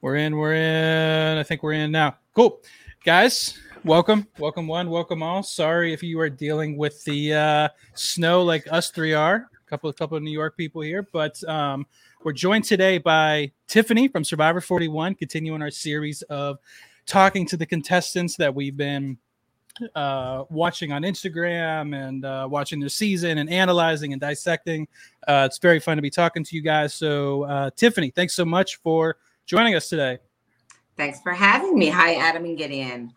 We're in. We're in. I think we're in now. Cool, guys. Welcome, welcome one, welcome all. Sorry if you are dealing with the uh, snow like us three are. A couple, a couple of New York people here, but um, we're joined today by Tiffany from Survivor 41, continuing our series of talking to the contestants that we've been uh, watching on Instagram and uh, watching their season and analyzing and dissecting. Uh, it's very fun to be talking to you guys. So, uh, Tiffany, thanks so much for joining us today. Thanks for having me. Hi, Adam and Gideon.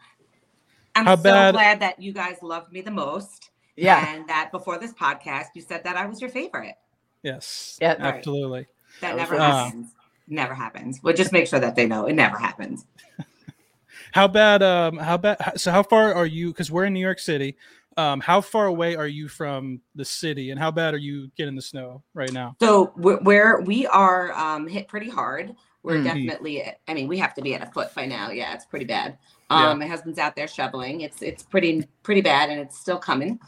I'm How so bad- glad that you guys loved me the most. Yeah. And that before this podcast, you said that I was your favorite. Yes, Yeah. Right. absolutely. That That never awesome. happens. Never happens. Well, just make sure that they know it never happens. How bad? Um, how bad? So, how far are you? Because we're in New York City. Um, how far away are you from the city, and how bad are you getting the snow right now? So we're, we're we are um, hit pretty hard. We're Mhm. definitely. I mean, we have to be at a foot by now. Yeah, it's pretty bad. Yeah. Um, my husband's out there shoveling. It's it's pretty pretty bad, and it's still coming.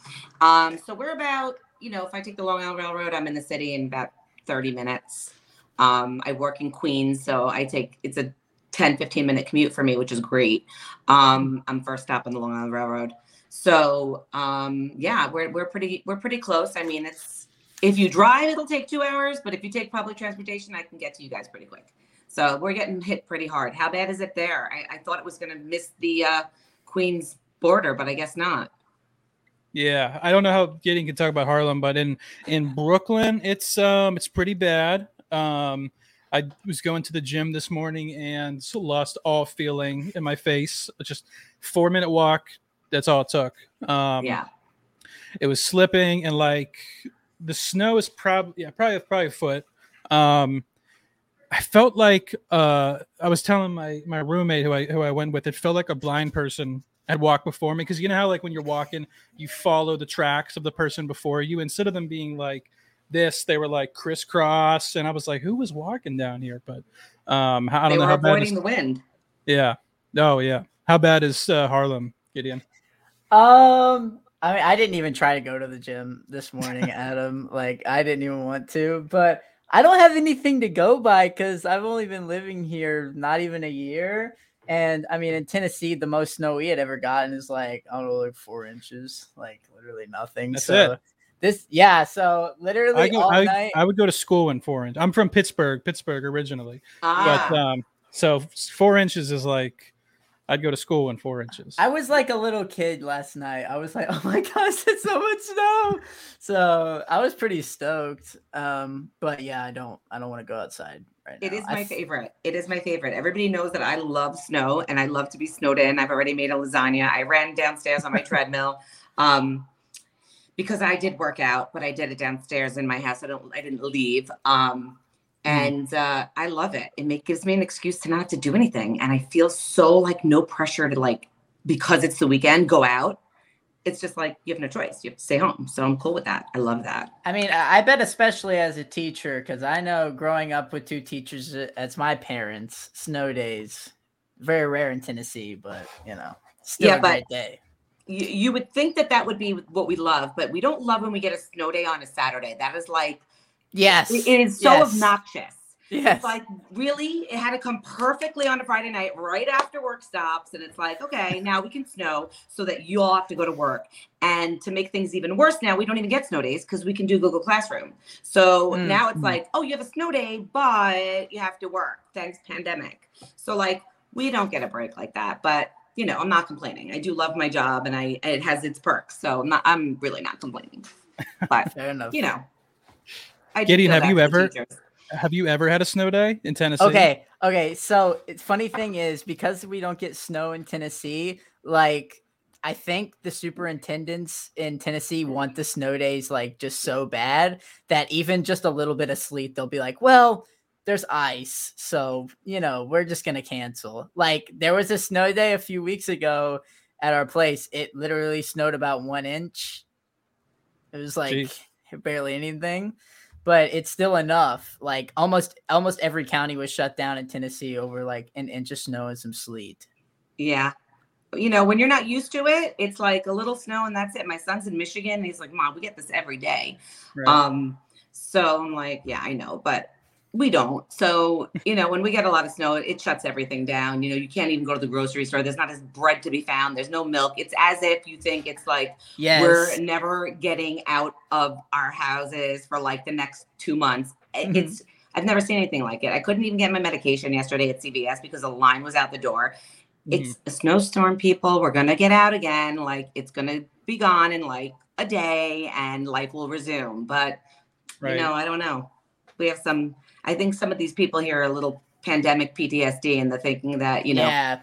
Um, so we're about you know, if I take the Long Island Railroad, I'm in the city in about 30 minutes. Um, I work in Queens, so I take it's a 10 15 minute commute for me, which is great. Um, I'm first stop on the Long Island Railroad. So um, yeah, we're we're pretty we're pretty close. I mean, it's if you drive, it'll take two hours, but if you take public transportation, I can get to you guys pretty quick. So we're getting hit pretty hard. How bad is it there? I, I thought it was going to miss the uh, Queens border, but I guess not. Yeah, I don't know how Gideon can talk about Harlem, but in in Brooklyn, it's um it's pretty bad. Um, I was going to the gym this morning and lost all feeling in my face. Just four minute walk. That's all it took. Um, yeah. it was slipping and like the snow is probably yeah probably probably a foot. Um, I felt like uh I was telling my my roommate who I who I went with. It felt like a blind person had walked before me because you know how like when you're walking you follow the tracks of the person before you instead of them being like this they were like crisscross and I was like who was walking down here but um I don't know were how bad avoiding is, the wind. yeah oh yeah how bad is uh, Harlem Gideon Um, I mean, I didn't even try to go to the gym this morning, Adam. like, I didn't even want to, but I don't have anything to go by because I've only been living here not even a year. And I mean, in Tennessee, the most snow we had ever gotten is like, I don't know, like four inches, like literally nothing. That's so it. this, yeah. So literally I, go, all I, night. I would go to school in four inches. I'm from Pittsburgh, Pittsburgh originally, Ah, but um, so four inches is like I'd go to school in four inches. I was like a little kid last night. I was like, "Oh my gosh, it's so much snow!" So I was pretty stoked. Um, but yeah, I don't, I don't want to go outside right now. it is I my f- favorite. It is my favorite. Everybody knows that I love snow and I love to be snowed in. I've already made a lasagna. I ran downstairs on my treadmill. Um, because I did work out, but I did it downstairs in my house. I don't I didn't leave. Um and uh, I love it. It gives me an excuse to not have to do anything. And I feel so like no pressure to like because it's the weekend, go out. It's just like you have no choice. You have to stay home. So I'm cool with that. I love that. I mean, I bet especially as a teacher, because I know growing up with two teachers uh, as my parents, snow days very rare in Tennessee, but you know, still Yeah, a but- great day. you, you would think that that would be what we love, but we don't love when we get a snow day on a Saturday. That is like Yes, it it is so yes, obnoxious. Yes, It's like really, it had to come perfectly on a Friday night, right after work stops, and it's like, okay, now we can snow, so that you all have to go to work. And to make things even worse, now we don't even get snow days because we can do Google Classroom. So Mm, now it's mm. like, oh, you have a snow day, but you have to work. Thanks, pandemic. So like, we don't get a break like that, but. You know, I'm not complaining. I do love my job, and I it has its perks. So I'm not. I'm really not complaining. But fair enough. you know, I Gideon, have you ever- Have you ever had a snow day in Tennessee? Okay, okay. So it's funny thing is because we don't get snow in Tennessee, like I think the superintendents in Tennessee want the snow days like just so bad that even just a little bit of sleet, they'll be like, well, there's ice. So, you know, we're just gonna cancel. Like there was a snow day a few weeks ago at our place. It literally snowed about one inch. It was like Jeez. barely anything but it's still enough. Like almost almost every county was shut down in Tennessee over like an inch of snow and some sleet. Yeah. You know, when you're not used to it, it's like a little snow and that's it. My son's in Michigan and he's like, Mom, we get this every day. Right. Um, so I'm like, yeah, I know, but we don't. So, you know, when we get a lot of snow, it shuts everything down. You know, you can't even go to the grocery store. There's not as bread to be found. There's no milk. It's as if you think it's like Yes. we're never getting out of our houses for like the next two months. Mhm. It's I've never seen anything like it. I couldn't even get my medication yesterday at CVS because the line was out the door. It's a snowstorm, people. We're gonna get out again. Like it's gonna be gone in like a day, and life will resume. But Right. you know, I don't know. We have some. I think some of these people here are a little pandemic PTSD, and they're thinking that you know yeah.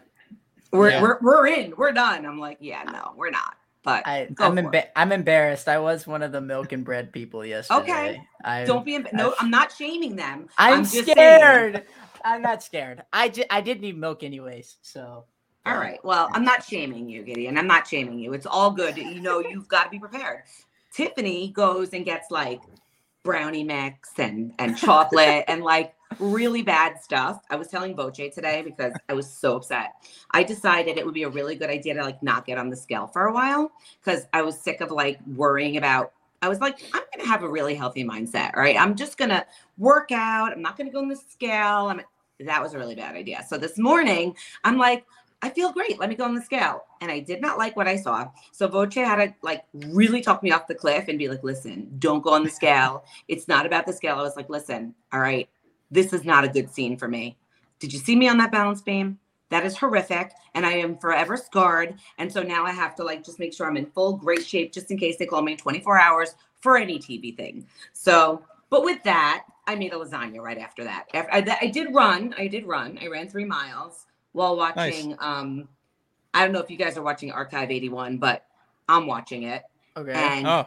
we're Yeah. we're we're in, we're done. I'm like, yeah, no, we're not. But I, I'm, emba- I'm embarrassed. I was one of the milk and bread people yesterday. Okay, I, don't be. emb- No, I've- I'm not shaming them. I'm, just saying. scared. I'm not scared. I, ju- I didn't need milk anyways. So. All right. Well, I'm not shaming you, Gideon. I'm not shaming you. It's all good. You know, you've got to be prepared. Tiffany goes and gets like brownie mix and and chocolate and like really bad stuff. I was telling Voce today because I was so upset. I decided it would be a really good idea to like not get on the scale for a while because I was sick of like worrying about. I was like, I'm gonna have a really healthy mindset. right? I'm just gonna work out. I'm not gonna go on the scale. I'm that was a really bad idea. So this morning, I'm like, I feel great. Let me go on the scale. And I did not like what I saw. So Voce had to like really talk me off the cliff and be like, listen, don't go on the scale. It's not about the scale. I was like, listen, all right, this is not a good scene for me. Did you see me on that balance beam? That is horrific. And I am forever scarred. And so now I have to like just make sure I'm in full great shape just in case they call me in 24 hours for any TV thing. So, but with that, I made a lasagna right after that. I, I did run. I did run. I ran three miles while watching. Um, I don't know if you guys are watching Archive 81, but I'm watching it, Okay. and Oh,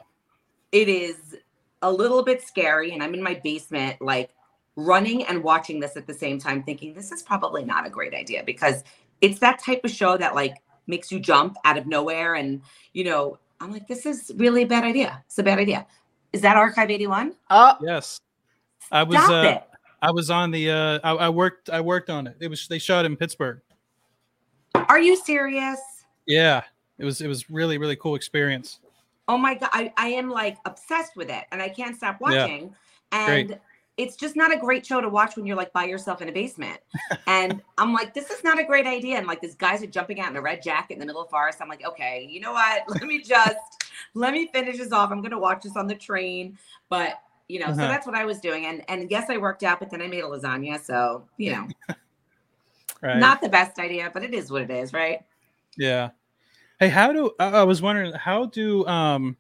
it is a little bit scary. And I'm in my basement, like running and watching this at the same time, thinking this is probably not a great idea because it's that type of show that like makes you jump out of nowhere. And you know, I'm like, this is really a bad idea. It's a bad idea. Is that Archive 81? oh, yes. I was Stop uh, it. I was on the uh I, I worked I worked on it. It was they shot in Pittsburgh. Are you serious? Yeah. It was it was really really cool experience. Oh my god, I, I am like obsessed with it and I can't stop watching. Yeah. And it's just not a great show to watch when you're like by yourself in a basement. and I'm like, this is not a great idea. And like these guys are jumping out in a red jacket in the middle of the forest. I'm like, okay, you know what? Let me just let me finish this off. I'm gonna watch this on the train. But you know, so Uh-huh. that's what I was doing. And and yes, I worked out, but then I made a lasagna. So, you know, Right. not the best idea, but it is what it is, right? Yeah. Hey, how do I I was wondering how do um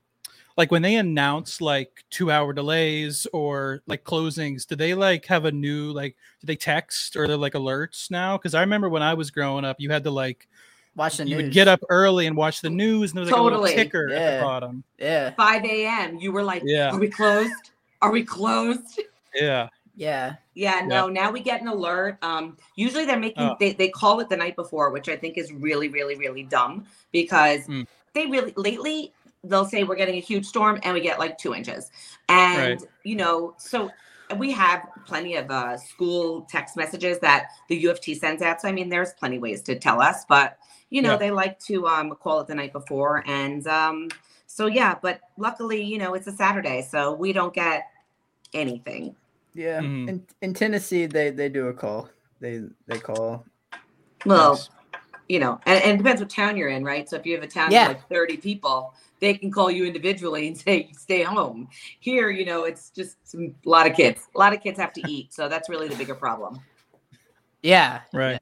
like when they announce like two hour delays or like closings, do they like have a new like do they text or they're like alerts now? Because I remember when I was growing up, you had to like watch the you news. would get up early and watch the news and there was like a little ticker at the bottom. Yeah. 5 a.m. You were like, Yeah. are we closed? Are we closed? Yeah. Yeah. Yeah, no, now we get an alert. Um, usually they're making Oh. they, they call it the night before, which I think is really, really, really dumb because Mm. they really lately they'll say we're getting a huge storm and we get like two inches. And Right. you know, so we have plenty of uh, school text messages that the U of T sends out. So I mean there's plenty ways to tell us, but you know, Yeah. they like to um call it the night before. And um so yeah, but luckily, you know, it's a Saturday, so we don't get anything. Yeah. Mhm. In in Tennessee, they they do a call. They they call. Well, Nice. you know, and, and it depends what town you're in, right? So if you have a town Yeah. of like 30 people, they can call you individually and say, stay home. Here, you know, it's just some, a lot of kids. A lot of kids have to eat. So that's really the bigger problem. Yeah. Right.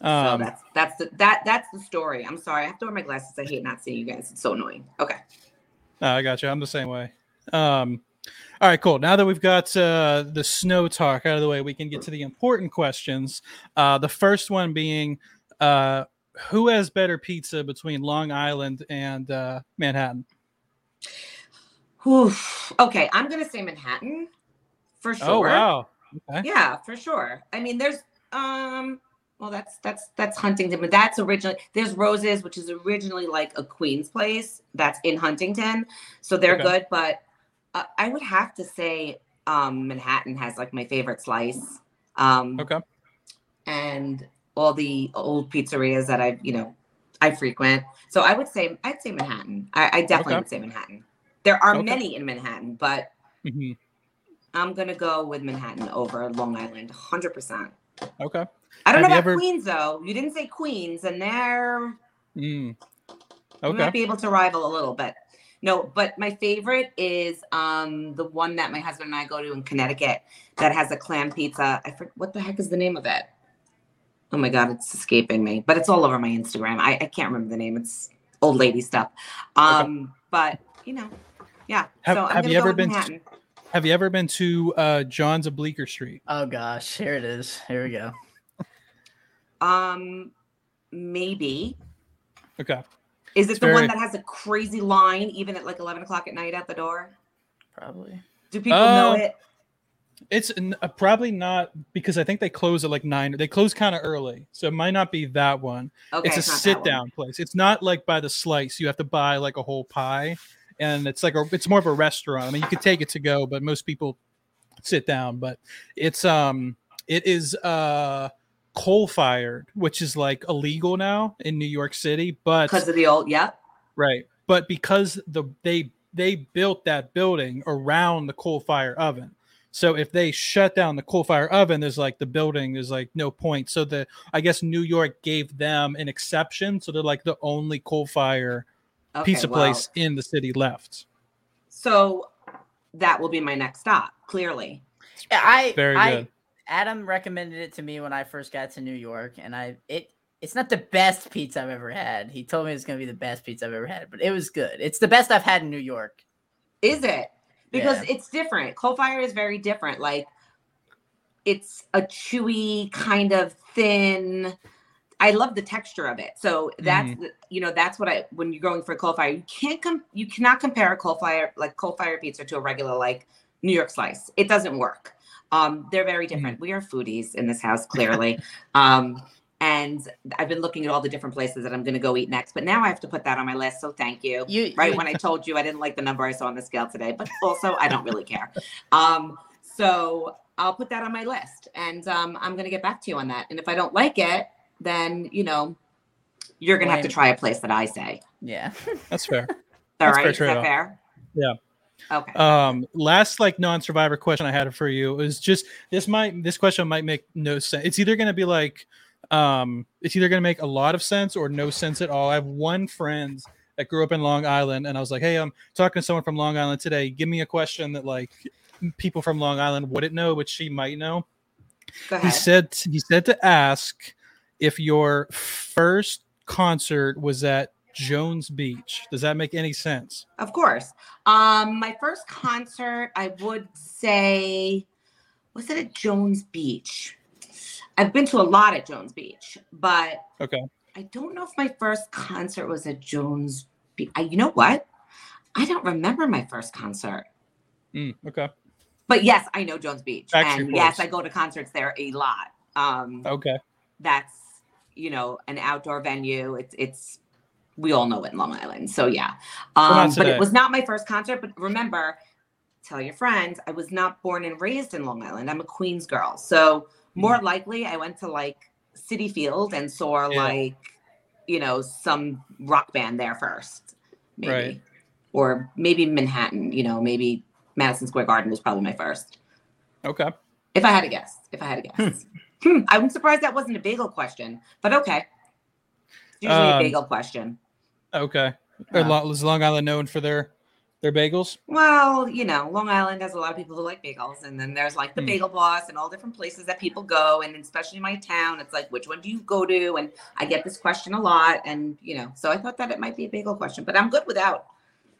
so Um that's that's the that that's the story. I'm sorry. I have to wear my glasses. I hate not seeing you guys. It's so annoying. Okay. I got you. I'm the same way. Um, all right, cool. Now that we've got uh, the snow talk out of the way, we can get to the important questions. Uh, the first one being, uh, who has better pizza between Long Island and uh, Manhattan? Whew. Okay. I'm gonna say Manhattan for sure. Oh wow. Okay. Yeah, for sure. I mean, there's um well that's that's that's Huntington, but that's originally there's Roses, which is originally like a Queen's place that's in Huntington. So they're Okay. good, but uh, I would have to say um Manhattan has like my favorite slice. Um Okay. and all the old pizzerias that I've, you know, I frequent. So I would say I'd say Manhattan. I, I definitely Okay. would say Manhattan. There are Okay. many in Manhattan, but Mhm. I'm gonna go with Manhattan over Long Island, 100. percent Okay. I don't Have know about ever- Queens though. You didn't say Queens, and they're Mm. we Okay. might be able to rival a little bit. No, but my favorite is um the one that my husband and I go to in Connecticut that has a clam pizza. I forget what the heck is the name of it. Oh my god, it's escaping me. But it's all over my Instagram. I, I can't remember the name. It's old lady stuff. Um, but you know, yeah. Have- so I'm have you go ever been- Manhattan. Have you ever been to uh, John's of Bleecker Street? Oh gosh, here it is. Here we go. Um, maybe. Okay. Is it It's the very- one that has a crazy line even at like 11 o'clock at night at the door? Probably. Do people know Uh, it? It's n- uh, probably not because I think they close at like nine. They close kind of early, so it might not be that one. Okay, it's a not that one. sit down place. It's not like by the slice. You have to buy like a whole pie, and it's like a. It's more of a restaurant. I mean, you could take it to go, but most people sit down. But it's um, it is uh, coal fired, which is like illegal now in New York City. But Because of the old, yeah, Right. But because the they they built that building around the coal fire oven. So if they shut down the coal fire oven, there's like the building is like no point. So the I guess New York gave them an exception. So they're like the only coal fire Okay, pizza well, place in the city left. So that will be my next stop, clearly. I Very I, good. Adam recommended it to me when I first got to New York, and I it it's not the best pizza I've ever had. He told me it's gonna be the best pizza I've ever had, but it was good. It's the best I've had in New York. Is it? Because Yeah. it's different. Coal fire is very different. Like it's a chewy, kind of thin. I love the texture of it. So that's Mm-hmm. you know that's what I when you're going for coal fire, you can't com- you cannot compare a coal fire like coal fire pizza to a regular like New York slice. It doesn't work. Um, they're very Mm-hmm. different. We are foodies in this house, clearly. um, and I've been looking at all the different places that I'm going to go eat next. But now I have to put that on my list. So thank you. You Right you- when I told you I didn't like the number I saw on the scale today, but also I don't really care. Um, so I'll put that on my list, and um, I'm going to get back to you on that. And if I don't like it, then you know you're going to have to try a place that I say. yeah. That's fair. All That's right, fair is that fair? Yeah. Okay. Um, last like non-survivor question I had for you is just this might this question might make no sense. It's either gonna be like um it's either gonna make a lot of sense or no sense at all. I have one friend that grew up in Long Island and I was like, Hey, I'm talking to someone from Long Island today. Give me a question that like people from Long Island wouldn't know, but she might know. He said he said to ask if your first concert was at Jones Beach. Does that make any sense? Of course. Um, my first concert, I would say, was it at Jones Beach? I've been to a lot at Jones Beach, but Okay. I don't know if my first concert was at Jones Beach. You know what? I don't remember my first concert. Mm, okay. But yes, I know Jones Beach. Backstreet and yes, I go to concerts there a lot. Um, Okay. that's you know an outdoor venue it's it's we all know it in long island so yeah um but it was not my first concert but remember tell your friends i was not born and raised in long island i'm a queens girl so more likely i went to like citi field and saw Yeah. like you know some rock band there first maybe Right. or maybe manhattan you know maybe madison square garden was probably my first Okay. if I had to guess, if I had to guess, hmm. I'm surprised that wasn't a bagel question, but okay. It's usually a Um, bagel question. Okay. Yeah. Is Long Island known for their their bagels? Well, you know, Long Island has a lot of people who like bagels, and then there's like the Hmm. Bagel Boss and all different places that people go, and especially in my town, it's like which one do you go to? And I get this question a lot, and you know, so I thought that it might be a bagel question, but I'm good without.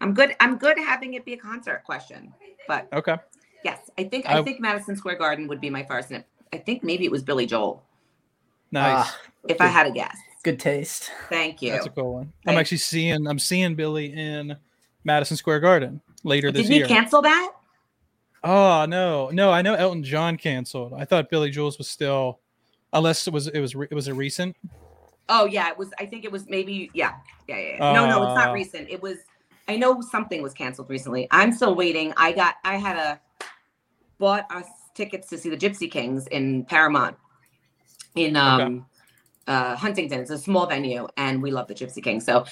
I'm good. I'm good having it be a concert question, but Okay. yes, I think I I- think Madison Square Garden would be my first, and I think maybe it was Billy Joel, Nice. Ah, if I had a guess. Good taste. Thank you. That's a cool one. I'm actually seeing I'm seeing Billy in Madison Square Garden later this year. Did he cancel that? oh no, no, I know Elton John canceled. I thought Billy Joel was still, unless it was it was it was a recent. Oh yeah, it was. I think it was maybe. Yeah, yeah, yeah. yeah. no, no, it's not Uh. recent. It was. I know something was canceled recently. I'm still waiting. I got. I had a bought us tickets to see the Gypsy Kings in Paramount, in um, uh, Huntington. It's a small venue, and we love the Gypsy King. So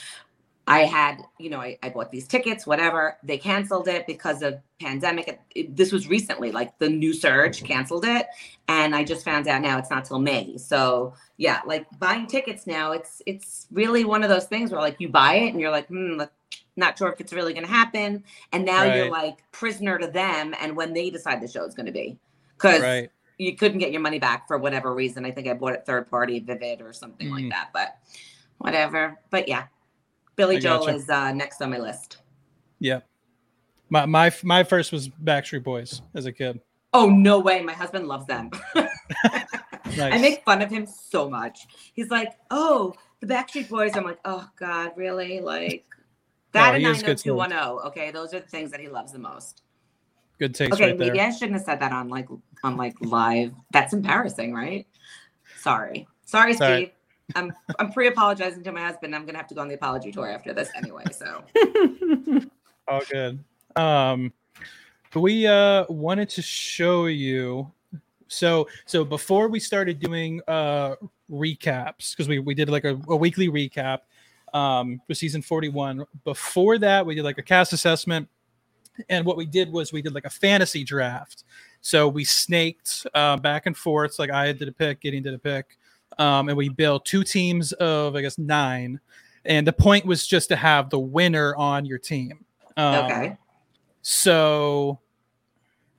I had, you know, I, I bought these tickets, whatever. They canceled it because of pandemic. It- it- this was recently, like the new surge canceled it, and I just found out now it's not till May. So yeah, like buying tickets now, it's it's really one of those things where like you buy it and you're like, hmm, like, not sure if it's really going to happen, and now you're like prisoner to them and when they decide the show is going to be, because Right. You couldn't get your money back for whatever reason. I think I bought it third party, Vivid or something Mm. like that. But whatever. But yeah, Billy I Joel gotcha. is uh, next on my list. Yeah. My my my first was Backstreet Boys as a kid. Oh no way! My husband loves them. Nice. I make fun of him so much. He's like, "Oh, the Backstreet Boys." I'm like, "Oh God, really?" Like that No, and he is good 90210. Okay, those are the things that he loves the most. Good taste Okay, right there. maybe I shouldn't have said that on like on like live. That's embarrassing, right? Sorry, sorry, Steve. Sorry. I'm I'm pre-apologizing to my husband. I'm gonna have to go on the apology tour after this anyway. So All good. Um, we uh wanted to show you. So so before we started doing uh recaps because we we did like a, a weekly recap um for season 41 before that we did like a cast assessment and what we did was we did like a fantasy draft so we snaked uh, back and forth like i did a pick Gideon did a pick um, and we built two teams of i guess nine and the point was just to have the winner on your team um, okay, so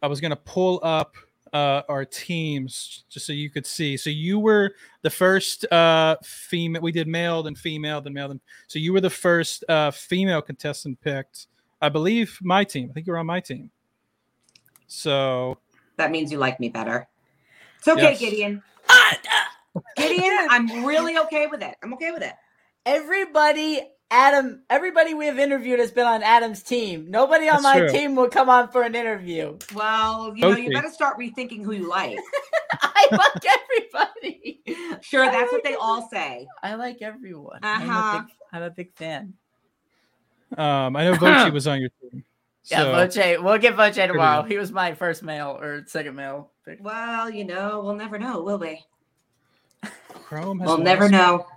I was gonna pull up uh, our teams just so you could see. So you were the first uh, female. We did male, then female, then male, then. So you were the first uh, female contestant picked. I believe my team. I think you were on my team. So that means you like me better. It's okay, Yes. Gideon. Ah, Gideon, I'm really okay with it. I'm okay with it. everybody, Adam, everybody we have interviewed has been on Adam's team. Nobody on That's my true. team will come on for an interview. Well, you know, you better start rethinking who you like. I like everybody. Sure, I that's what like they all say. I like everyone. Uh-huh. I'm, a big, I'm a big fan. Um, I know Voce was on your team. Yeah, So, Voce. We'll get Voce tomorrow. He was my first male or second male. pick. Well, you know, we'll never know, will we? Chrome has We'll never lost- know.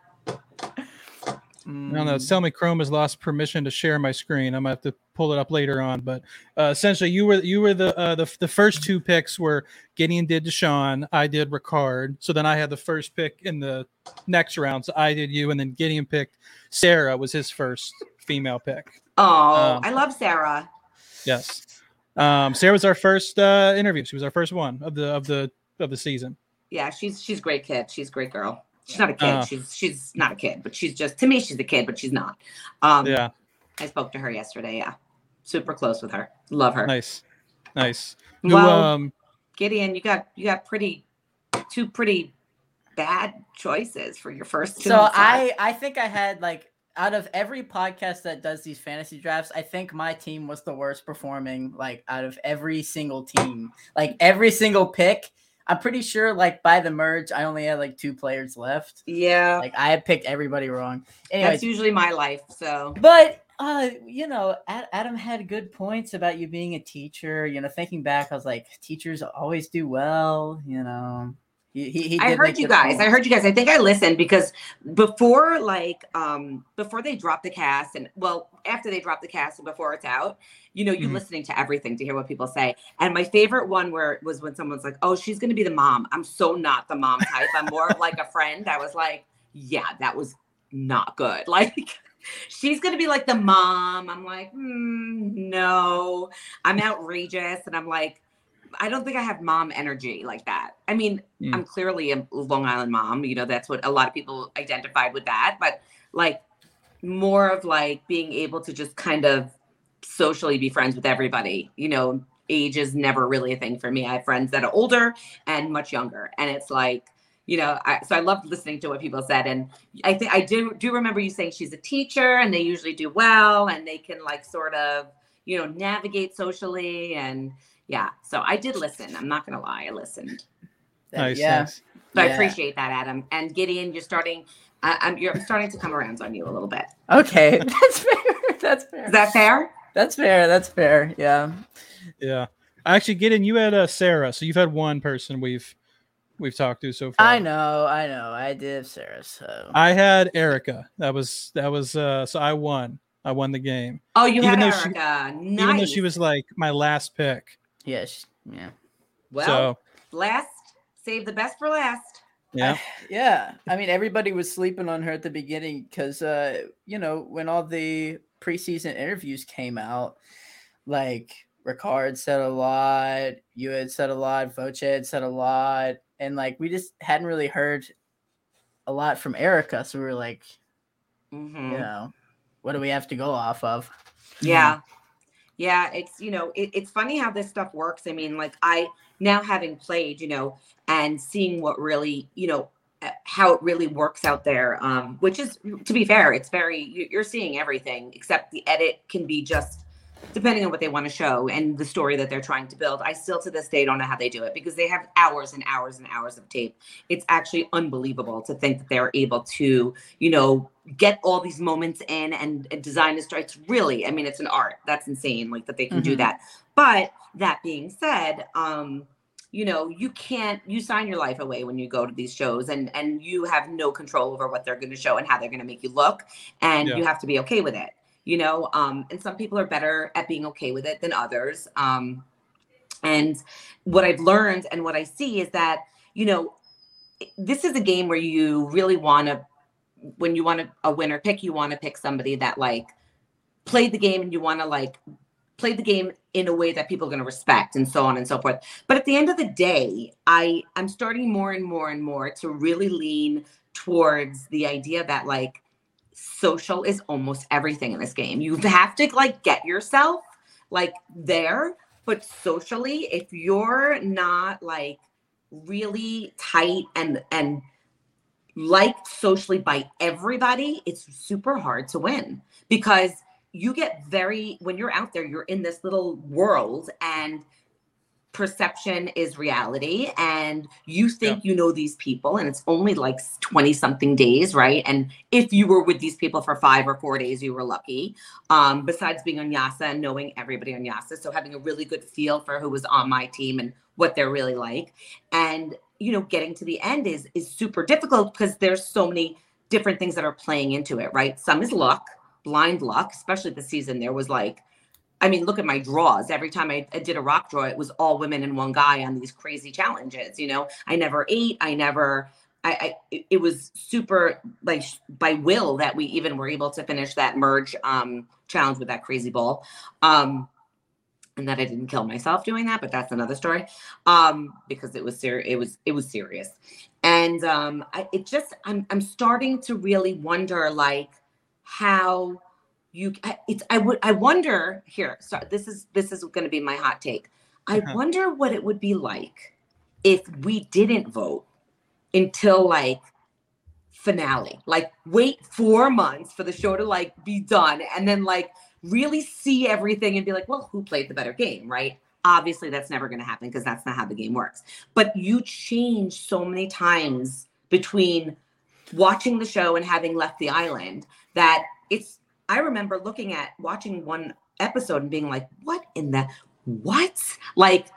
No, no, it's telling me Chrome has lost permission to share my screen. I'm gonna have to pull it up later on. But uh, essentially, you were you were the uh, the the first two picks were Gideon did Deshawn, I did Ricard. So then I had the first pick in the next round. So I did you, and then Gideon picked Sara was his first female pick. Oh, Um, I love Sara. Yes, um, Sara was our first uh, interview. She was our first one of the of the of the season. Yeah, she's she's a great kid. She's a great girl. She's not a kid. Uh. she's she's not a kid, but she's just to me she's a kid, but she's not. Um Yeah, I spoke to her yesterday. Yeah. Super close with her. Love her. nice, nice. Who, Well, um, Gideon, you got you got pretty two pretty bad choices for your first two. So. I I think I had like out of every podcast that does these fantasy drafts, I think my team was the worst performing. Like out of every single team, like every single pick. I'm pretty sure like by the merge, I only had like two players left. yeah, Like I had picked everybody wrong. Anyways, that's usually my life. So But uh, you know, Adam had good points about you being a teacher. You know, thinking back, I was like, teachers always do well. You know, he he, he I heard you guys. I heard you guys. I think I listened because before like um before they drop the cast and well after they drop the cast and before it's out, you know, you Mhm. listening to everything to hear what people say. And my favorite one where was when someone's like, "Oh, she's going to be the mom." I'm so not the mom type. I'm more of like a friend. I was like, "Yeah, that was not good." Like she's going to be like the mom. I'm like, mm, "No." I'm outrageous and I'm like I don't think I have mom energy like that. I mean, Mm. I'm clearly a Long Island mom. You know, that's what a lot of people identified with that. But like more of like being able to just kind of socially be friends with everybody. You know, age is never really a thing for me. I have friends that are older and much younger. And it's like, you know, I, so I loved listening to what people said. And I think I do do remember you saying she's a teacher and they usually do well and they can like sort of, you know, navigate socially and yeah. So I did listen. I'm not gonna lie, I listened. Nice, yeah. nice. So I appreciate that, Adam. And Gideon, you're starting. I, I'm you're starting to come around on you a little bit. Okay, that's fair. That's fair. Is that fair? That's fair. That's fair. Yeah. Yeah. Actually, Gideon. You had uh, Sara, so you've had one person we've we've talked to so far. I know, I know. I did have Sara, so I had Erika. That was that was uh so I won. I won the game. Oh, you Even had though she- Erika. nice. Even though she was like my last pick. yeah, she- yeah. well so last. Save the best for last. yeah. Yeah, I mean everybody was sleeping on her at the beginning because uh, you know, when all the preseason interviews came out, like Ricard said a lot, you had said a lot, Voce had said a lot, and like we just hadn't really heard a lot from Erika, so we were like, Mhm. you know, what do we have to go off of? Yeah. Yeah, it's you know, it, it's funny how this stuff works. I mean, like I now having played, you know, and seeing what really, you know, uh, how it really works out there. Um, which is to be fair, it's very, you're seeing everything except the edit can be just depending on what they want to show and the story that they're trying to build. I still to this day don't know how they do it because they have hours and hours and hours of tape. It's actually unbelievable to think that they're able to, you know, get all these moments in and, and design the strikes. Really, I mean, it's an art. That's insane, like that they can do Mhm. that. But that being said, um, you know, you can't you sign your life away when you go to these shows and and you have no control over what they're going to show and how they're going to make you look and Yeah. you have to be okay with it you know um and some people are better at being okay with it than others. Um and what i've learned and what i see is that you know this is a game where you really want to when you want a, a winner pick you want to pick somebody that like played the game and you want to like play the game in a way that people are going to respect and so on and so forth. But at the end of the day i i'm starting more and more and more to really lean towards the idea that like social is almost everything in this game. You have to like get yourself like there but socially if you're not like really tight and and liked socially by everybody it's super hard to win because you get very when you're out there you're in this little world and perception is reality and you think you know these people and it's only like 20 something days right? And if you were with these people for five or four days you were lucky. Um besides being on yase and knowing everybody on yase so having a really good feel for who was on my team and what they're really like. And you know getting to the end is is super difficult because there's so many different things that are playing into it right? Some is luck blind luck especially the season there was like I mean, look at my draws. Every time I, I did a rock draw, it was all women and one guy on these crazy challenges. You know, I never ate. I never. I, I it- was super like by will that we even were able to finish that merge um challenge with that crazy ball. Um and that I didn't kill myself doing that, but that's another story. Um, because it was serious, it was it was serious. And um I it just I'm I'm starting to really wonder like how you I- it's i would i wonder here so this is this is going to be my hot take. I Uh-huh. wonder what it would be like if we didn't vote until like finale. Like wait four months for the show to like be done and then like really see everything and be like well who played the better game right? Obviously that's never going to happen because that's not how the game works. But you change so many times between watching the show and having left the island that it's I remember looking at watching one episode and being like, what in the what? Like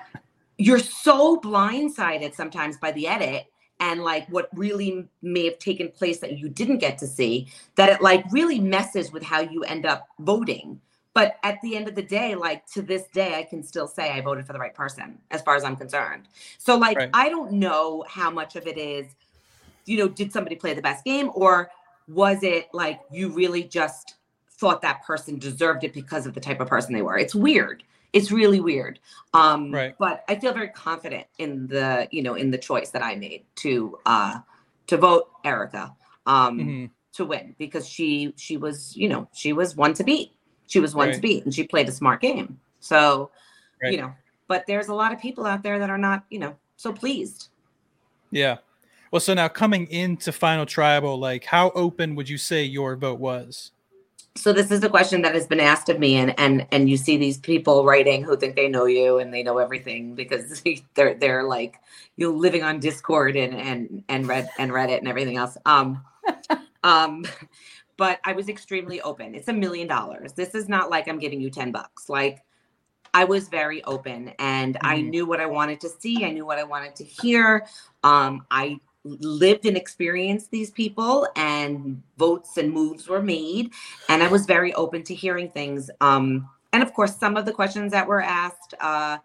you're so blindsided sometimes by the edit and like what really may have taken place that you didn't get to see that it like really messes with how you end up voting. But at the end of the day, like to this day, I can still say I voted for the right person as far as I'm concerned. So like Right. I don't know how much of it is, you know, did somebody play the best game or was it like you really just thought that person deserved it because of the type of person they were it's weird it's really weird um Right. but i feel very confident in the you know in the choice that i made to uh to vote erika um Mhm. to win because she she was you know she was one to beat she was one to beat and she played a smart game so Right. you know but there's a lot of people out there that are not you know so pleased Yeah. Well, so now coming into final tribal, like how open would you say your vote was? So this is a question that has been asked of me and and and you see these people writing who think they know you and they know everything because they're they're like you know, living on discord and and and read and reddit and everything else um um but i was extremely open it's a million dollars this is not like i'm giving you 10 bucks like I was very open and I Mhm. knew what I wanted to see. I knew what I wanted to hear. Um, I lived and experienced these people and votes and moves were made. And i was very open to hearing things. Um and of course some of the questions that were asked uh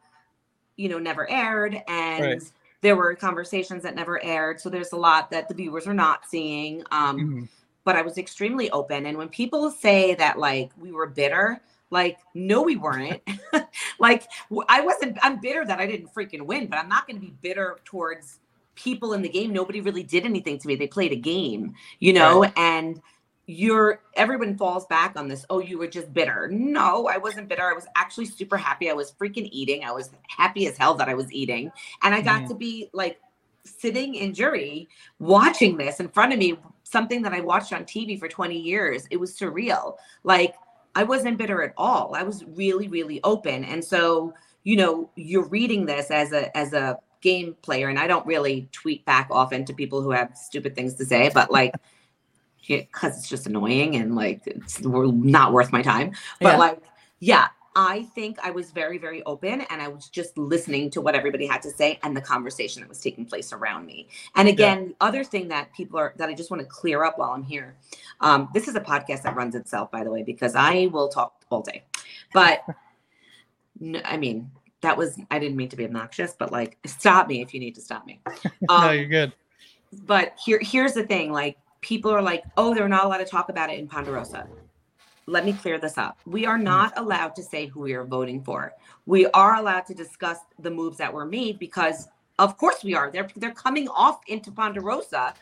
you know never aired and Right. there were conversations that never aired. So there's a lot that the viewers are not seeing. Um Mhm. but i was extremely open. And when people say that like we were bitter like no we weren't. Like i wasn't i'm bitter that i didn't freaking win but i'm not going to be bitter towards people in the game nobody really did anything to me. They played a game you know and you're everyone falls back on this oh you were just bitter. No i wasn't bitter. I was actually super happy. I was freaking eating. I was happy as hell that i was eating. And i got Mhm. to be like sitting in jury watching this in front of me something that i watched on tv for 20 years. It was surreal. Like i wasn't bitter at all. I was really really open. And so you know you're reading this as a as a game player and i don't really tweet back often to people who have stupid things to say but like because it's just annoying and like it's not worth my time. But Yeah. like yeah i think i was very very open and i was just listening to what everybody had to say and the conversation that was taking place around me. And again the other thing that people are that i just want to clear up while i'm here um, this is a podcast that runs itself by the way because i will talk all day. But i mean that was i didn't mean to be obnoxious but like stop me if you need to stop me. No, Um, you're good. but here here's the thing like people are like oh they're not allowed to talk about it in ponderosa. Let me clear this up. We are not allowed to say who we are voting for. We are allowed to discuss the moves that were made because of course we are. They're they're coming off into ponderosa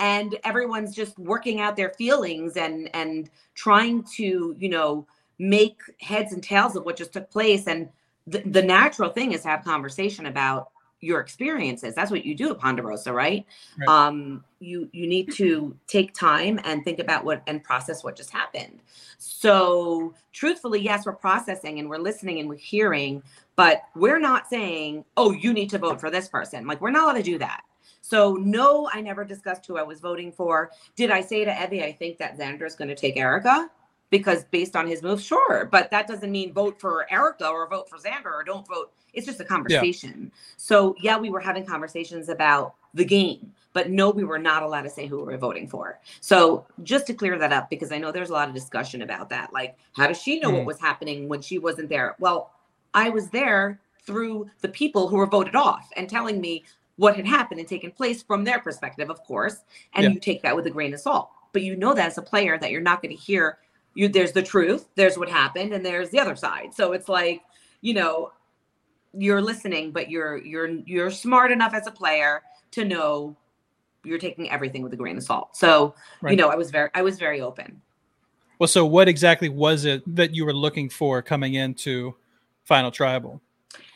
and everyone's just working out their feelings and and trying to you know make heads and tails of what just took place. And the, the natural thing is to have conversation about your experiences. That's what you do at ponderosa right, Right. um you you need to take time and think about what and process what just happened. So truthfully yes we're processing and we're listening and we're hearing but we're not saying oh you need to vote for this person. Like we're not allowed to do that. So no i never discussed who i was voting for. Did i say to evvie i think that xander is going to take erika because based on his moves, sure. But that doesn't mean vote for Erika or vote for Xander or don't vote. It's just a conversation. So yeah, we were having conversations about the game, but no, we were not allowed to say who we were voting for. So just to clear that up, because I know there's a lot of discussion about that. Like, how does she know what Mm. was happening when she wasn't there? Well, I was there through the people who were voted off and telling me what had happened and taken place from their perspective, of course. And Yeah. you take that with a grain of salt. But you know that as a player that you're not going to hear you there's the truth, there's what happened, and there's the other side. So it's like, you know, you're listening, but you're you're you're smart enough as a player to know you're taking everything with a grain of salt. So, you know, I was very I was very open. Well, so what exactly was it that you were looking for coming into Final Tribal?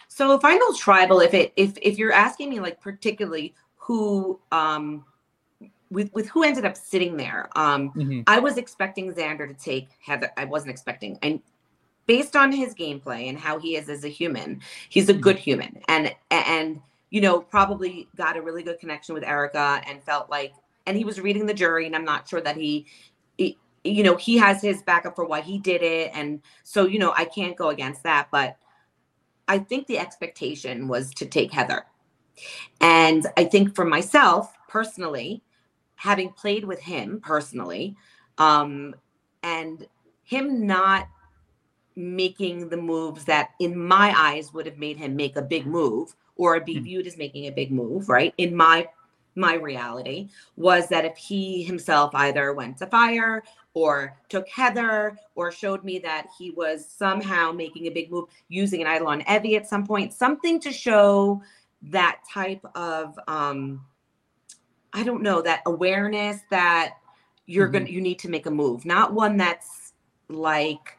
So final tribal, if it if if you're asking me like particularly who um with with who ended up sitting there, um Mhm. I was expecting Xander to take Heather. I wasn't expecting, and based on his gameplay and how he is as a human, he's a good human, and and you know probably got a really good connection with Erika and felt like, and he was reading the jury, and I'm not sure that he, he you know, he has his backup for why he did it, and so you know I can't go against that, but I think the expectation was to take Heather, and I think for myself personally having played with him personally um and him not making the moves that in my eyes would have made him make a big move or be Mhm. viewed as making a big move right in my my reality was that if he himself either went to fire or took Heather or showed me that he was somehow making a big move using an idol on Evvie at some point, something to show that type of um I don't know, that awareness that you're Mhm. gonna you need to make a move, not one that's like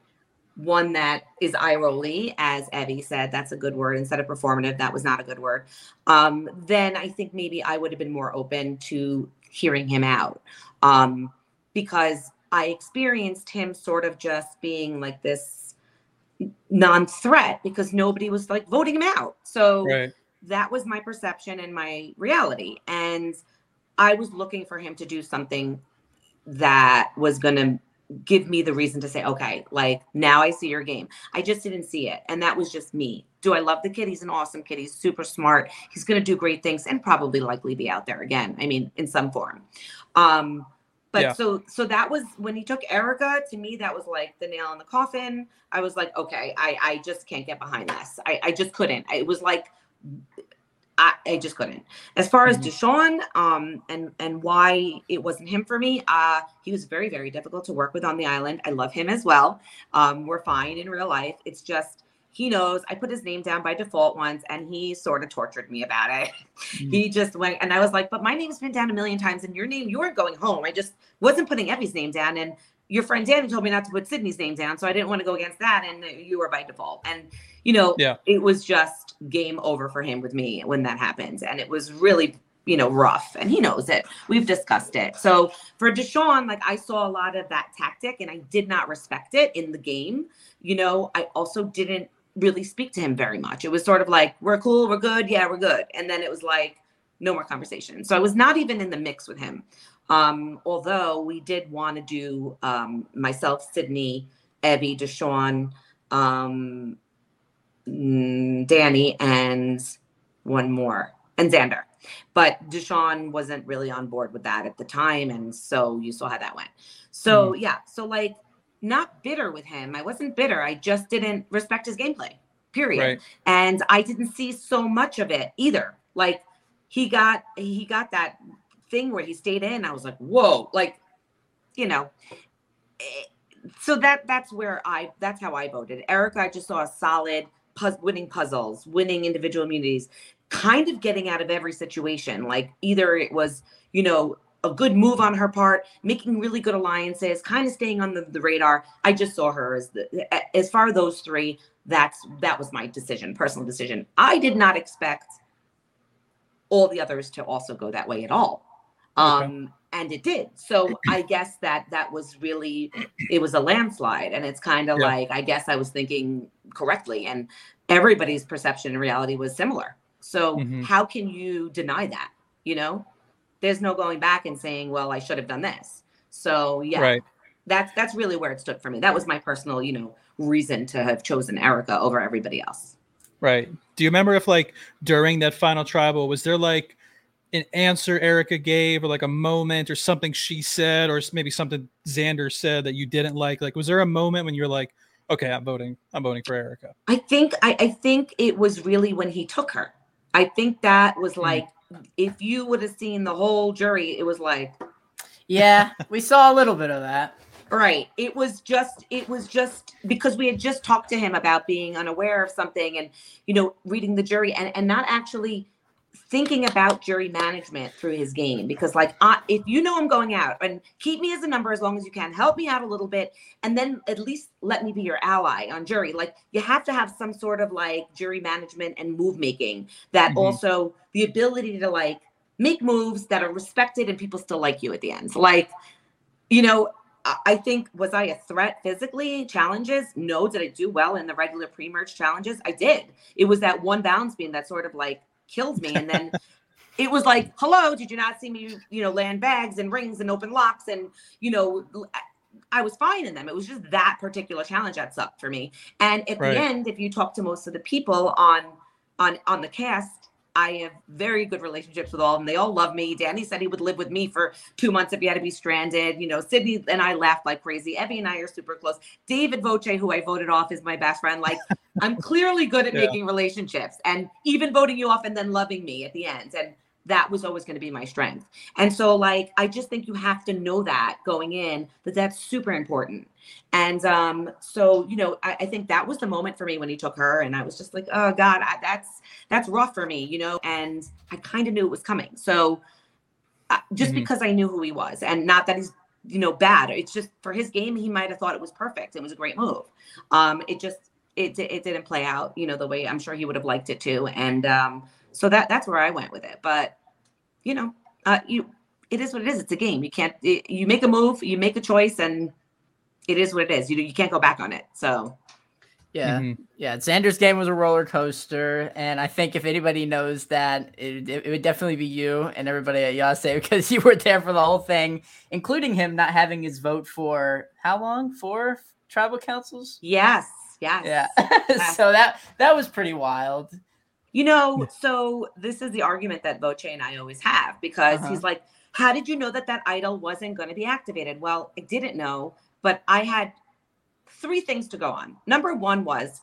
one that is eye rolly, as Evvie said, that's a good word instead of performative. That was not a good word. Um, then I think maybe I would have been more open to hearing him out. Um, because I experienced him sort of just being like this non-threat because nobody was like voting him out. So Right. that was my perception and my reality. And I was looking for him to do something that was going to give me the reason to say, okay, like now I see your game. I just didn't see it. And that was just me. Do I love the kid? He's an awesome kid. He's super smart. He's going to do great things and probably likely be out there again. I mean, in some form. Um, but yeah. so so that was when he took Erika to me that was like the nail in the coffin. I was like, okay, I I just can't get behind this. I I just couldn't. It was like I, I just couldn't. As far as mm-hmm. Deshawn, um, and and why it wasn't him for me, uh, he was very very difficult to work with on the island. I love him as well. Um, we're fine in real life. It's just he knows I put his name down by default once, and he sort of tortured me about it. Mm-hmm. He just went, and I was like, "But my name's been down a million times, and your name, you weren't going home. I just wasn't putting Evvie's name down, and your friend Danny told me not to put Sydney's name down, so I didn't want to go against that, and you were by default. And you know, yeah. it was just game over for him with me when that happened, and it was really you know rough, and he knows it. We've discussed it. So for Deshawn, like I saw a lot of that tactic, and I did not respect it in the game. You know, I also didn't really speak to him very much. It was sort of like, we're cool, we're good, yeah, we're good, and then it was like no more conversation. So I was not even in the mix with him. Um, although we did want to do um, myself, Sydney, Evvie, Deshawn, um, mm, Danny, and one more, and Xander. But Deshawn wasn't really on board with that at the time. And so you saw how that went. So, mm yeah. So, like, not bitter with him. I wasn't bitter. I just didn't respect his gameplay, period. Right. And I didn't see so much of it either. Like, he got he got that thing where he stayed in. I was like, whoa, like, you know. Eh, so that that's where I that's how I voted. Erika, I just saw a solid winning puzzles, winning individual immunities, kind of getting out of every situation. Like either it was, you know, a good move on her part, making really good alliances, kind of staying on the, the radar. I just saw her as the as far as those three. That's that was my decision, personal decision. I did not expect all the others to also go that way at all. Okay. Um, and it did. So I guess that that was really it was a landslide, and it's kind of yeah. like I guess I was thinking correctly, and everybody's perception and reality was similar. So mm-hmm. how can you deny that? You know, there's no going back and saying, well, I should have done this. So yeah, right. that's that's really where it stood for me. That was my personal, you know, reason to have chosen Erika over everybody else. Right. Do you remember if like during that final tribal was there like an answer Erika gave or like a moment or something she said or maybe something Xander said that you didn't like? Like, was there a moment when you're like, okay, I'm voting, I'm voting for Erika? I think, I, I think it was really when he took her. I think that was hmm. like, if you would have seen the whole jury, it was like, yeah, we saw a little bit of that. Right. It was just, it was just because we had just talked to him about being unaware of something and, you know, reading the jury and, and not actually thinking about jury management through his game because like I, if you know i'm going out and keep me as a number as long as you can help me out a little bit and then at least let me be your ally on jury like you have to have some sort of like jury management and move making that mm-hmm. also the ability to like make moves that are respected and people still like you at the end like you know I think was I a threat physically? Challenges? No. Did I do well in the regular pre-merge challenges? I did. It was that one balance beam that sort of like killed me. And then it was like, hello, did you not see me, you know, land bags and rings and open locks? And, you know, I was fine in them. It was just that particular challenge that sucked for me. And at right. the end, if you talk to most of the people on on on the cast, I have very good relationships with all of them. They all love me. Danny said he would live with me for two months if he had to be stranded. You know, Sydney and I laughed like crazy. Evvie and I are super close. David Voce, who I voted off, is my best friend. Like, I'm clearly good at yeah. making relationships and even voting you off and then loving me at the end. And that was always going to be my strength. And so, like, I just think you have to know that going in that that's super important. And um, so, you know, I, I, think that was the moment for me when he took her, and I was just like, oh God, I, that's that's rough for me, you know. And I kind of knew it was coming. So, uh, just mm-hmm. because I knew who he was, and not that he's you know bad, it's just for his game, he might have thought it was perfect. It was a great move. Um, it just it it didn't play out, you know, the way I'm sure he would have liked it to, and um, so that that's where I went with it. But you know, uh, you it is what it is. It's a game. You can't it, you make a move, you make a choice, and it is what it is. You you can't go back on it. So Yeah, Mhm. yeah. Xander's game was a roller coaster, and I think if anybody knows that, it, it, it would definitely be you and everybody at Yase because you were there for the whole thing, including him not having his vote for how long? Four tribal councils. Yes, yes. Yeah. so that that was pretty wild. You know, Yeah. so this is the argument that Voce and I always have because Uh-huh. he's like, How did you know that that idol wasn't going to be activated? Well, I didn't know, but I had three things to go on. Number one was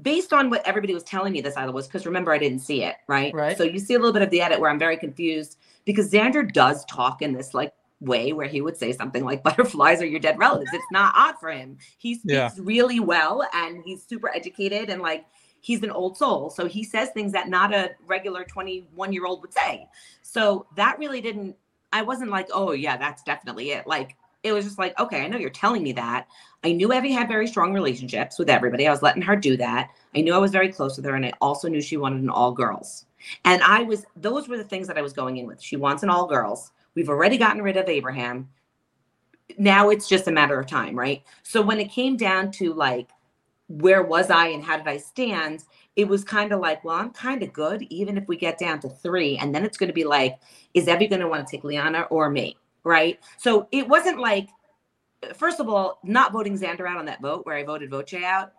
based on what everybody was telling me this idol was, because remember, I didn't see it, right? Right. So you see a little bit of the edit where I'm very confused because Xander does talk in this like way where he would say something like butterflies are your dead relatives. It's not odd for him. He speaks Yeah. really well and he's super educated and like he's an old soul. So he says things that not a regular 21 year old would say. So that really didn't, I wasn't like, oh, yeah, that's definitely it. Like, it was just like, okay, I know you're telling me that. I knew Evvie had very strong relationships with everybody. I was letting her do that. I knew I was very close with her. And I also knew she wanted an all girls. And I was, those were the things that I was going in with. She wants an all girls. We've already gotten rid of Abraham. Now it's just a matter of time, right? So when it came down to like, where was I and how did I stand? It was kind of like, well, I'm kind of good, even if we get down to three. And then it's going to be like, is Evvie going to want to take Liana or me? Right. So it wasn't like, first of all, not voting Xander out on that vote where I voted Voce out.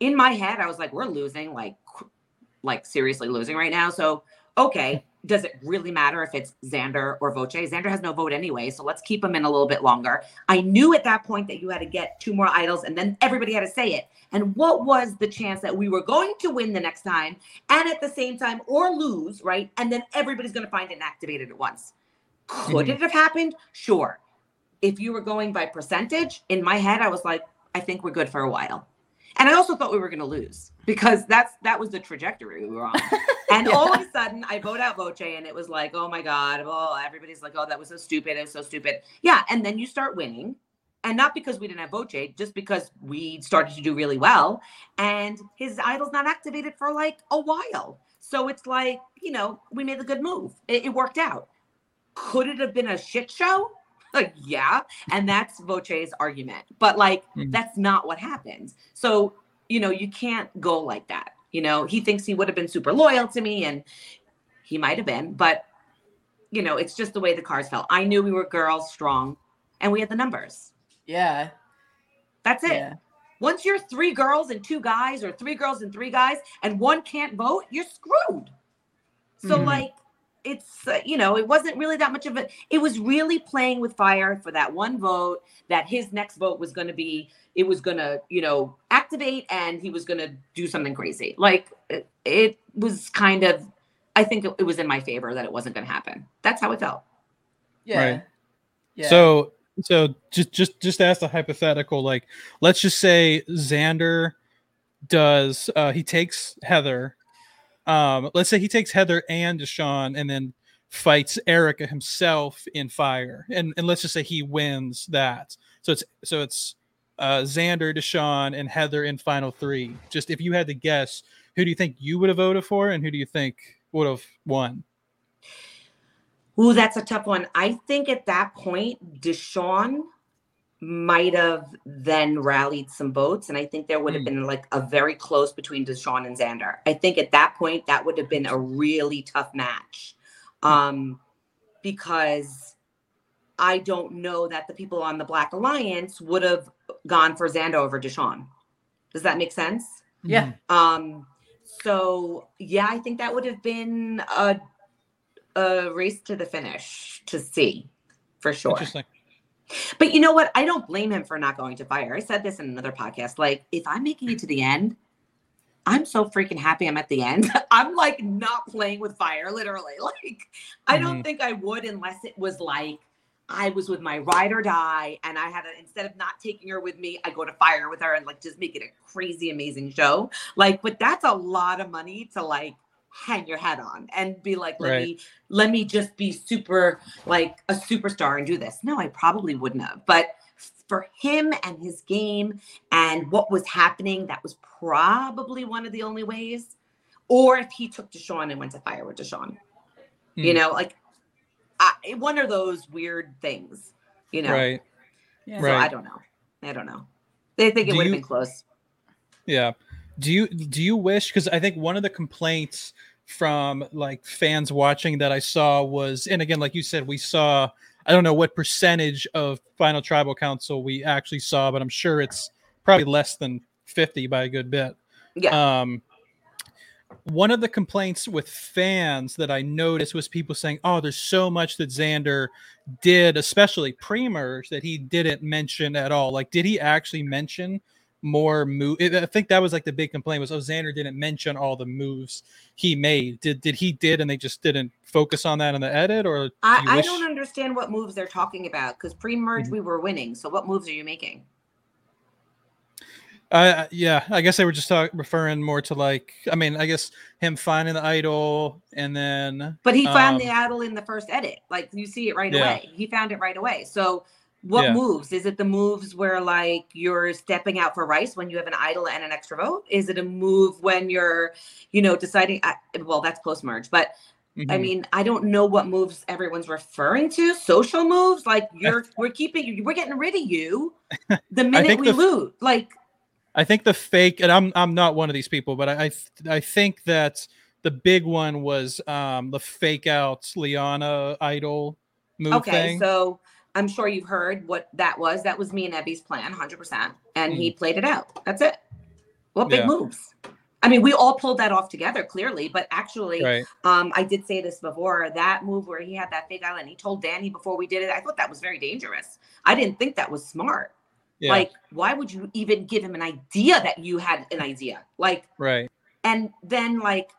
In my head, I was like, we're losing, like, like seriously losing right now. So, okay, does it really matter if it's Xander or Voce? Xander has no vote anyway, so let's keep him in a little bit longer. I knew at that point that you had to get two more idols, and then everybody had to say it. And what was the chance that we were going to win the next time, and at the same time, or lose, right? And then everybody's going to find it and activate it at once. Could Mhm. it have happened? Sure. If you were going by percentage, in my head, I was like, I think we're good for a while. And I also thought we were going to lose because that's that was the trajectory we were on. And all of a sudden, I vote out Voce, and it was like, oh my god, oh everybody's like, oh that was so stupid, it was so stupid. Yeah, and then you start winning, and not because we didn't have Voce, just because we started to do really well, and his idol's not activated for like a while. So it's like, you know, we made the good move. It, it worked out. Could it have been a shit show? Like, yeah, and that's Voce's argument. But like, Mhm. that's not what happens. So you know, you can't go like that. You know, he thinks he would have been super loyal to me, and he might have been, but you know, it's just the way the cards fell. I knew we were girls strong, and we had the numbers. Yeah. That's it. Yeah. Once you're three girls and two guys, or three girls and three guys, and one can't vote, you're screwed. So Mhm. like, it's uh, you know, it wasn't really that much of a. It was really playing with fire for that one vote. That his next vote was going to be, it was going to you know activate, and he was going to do something crazy. Like it, it was kind of. I think it, it was in my favor that it wasn't going to happen. That's how it felt. Yeah. Right. Yeah. So so just just just ask the hypothetical like let's just say Xander does uh he takes Heather um let's say he takes Heather and Deshawn and then fights Erika himself in fire. And and let's just say he wins that. So it's so it's uh Xander Deshawn and Heather in final 3 just if you had to guess who do you think you would have voted for and who do you think would have won? Ooh, that's a tough one. I think at that point, Deshawn might have then rallied some votes, and I think there would have Hmm. been like a very close between Deshawn and Xander. I think at that point, that would have been a really tough match, um, because I don't know that the people on the Black Alliance would have gone for Xander over Deshawn. Does that make sense? Yeah. Um, so yeah, I think that would have been a a race to the finish to see for sure. interesting But you know what? I don't blame him for not going to fire. I said this in another podcast. Like, if I'm making it to the end, I'm so freaking happy I'm at the end. I'm like not playing with fire, literally. Like, I don't Mhm. think I would unless it was like I was with my ride or die and I had to, instead of not taking her with me, I go to fire with her and like just make it a crazy, amazing show. Like, but that's a lot of money to like hang your head on and be like, let Right. me let me just be super like a superstar and do this. No, I probably wouldn't have. But for him and his game and what was happening, that was probably one of the only ways. Or if he took Deshawn and went to fire with Deshawn, you Hmm. know, like I, one of those weird things, you know. right Yeah. So Right. I don't know. I don't know. They think it would have been close. Yeah. Do you do you wish because I think one of the complaints from like fans watching that I saw was and again like you said we saw I don't know what percentage of final tribal council we actually saw but I'm sure it's probably less than 50 by a good bit. Yeah. Um one of the complaints with fans that I noticed was people saying, "Oh, there's so much that Xander did, especially pre-merge, that he didn't mention at all." Like, did he actually mention more move? I think that was like the big complaint was, "Oh, Xander didn't mention all the moves he made." Did did he did, and they just didn't focus on that in the edit, or do I, I wish- don't understand what moves they're talking about because pre-merge Mhm. we were winning. So what moves are you making? Uh, yeah, I guess they were just talk, referring more to like, I mean, I guess him finding the idol and then, But he found the Um, idol in the first edit. Like you see it right Yeah. away. He found it right away. So what Yeah. moves? Is it the moves where like you're stepping out for rice when you have an idol and an extra vote? Is it a move when you're, you know, deciding? I, well, that's post merge, but I Mhm. mean, I don't know what moves everyone's referring to. Social moves, like you're, we're keeping we're getting rid of you the minute we the- lose. Like, I think the fake, and I'm I'm not one of these people, but I I, I think that the big one was um the fake out Liana idol move okay, thing. so I'm sure you've heard what that was. That was me and Evvie's plan, 100%. And he played it out. That's it. What big Mm. Yeah. moves? I mean, we all pulled that off together, clearly, but actually, right. um, I did say this before that move where he had that fake island, he told Danny before we did it, I thought that was very dangerous. I didn't think that was smart. Yeah. Like, why would you even give him an idea that you had an idea? Like, right. and then like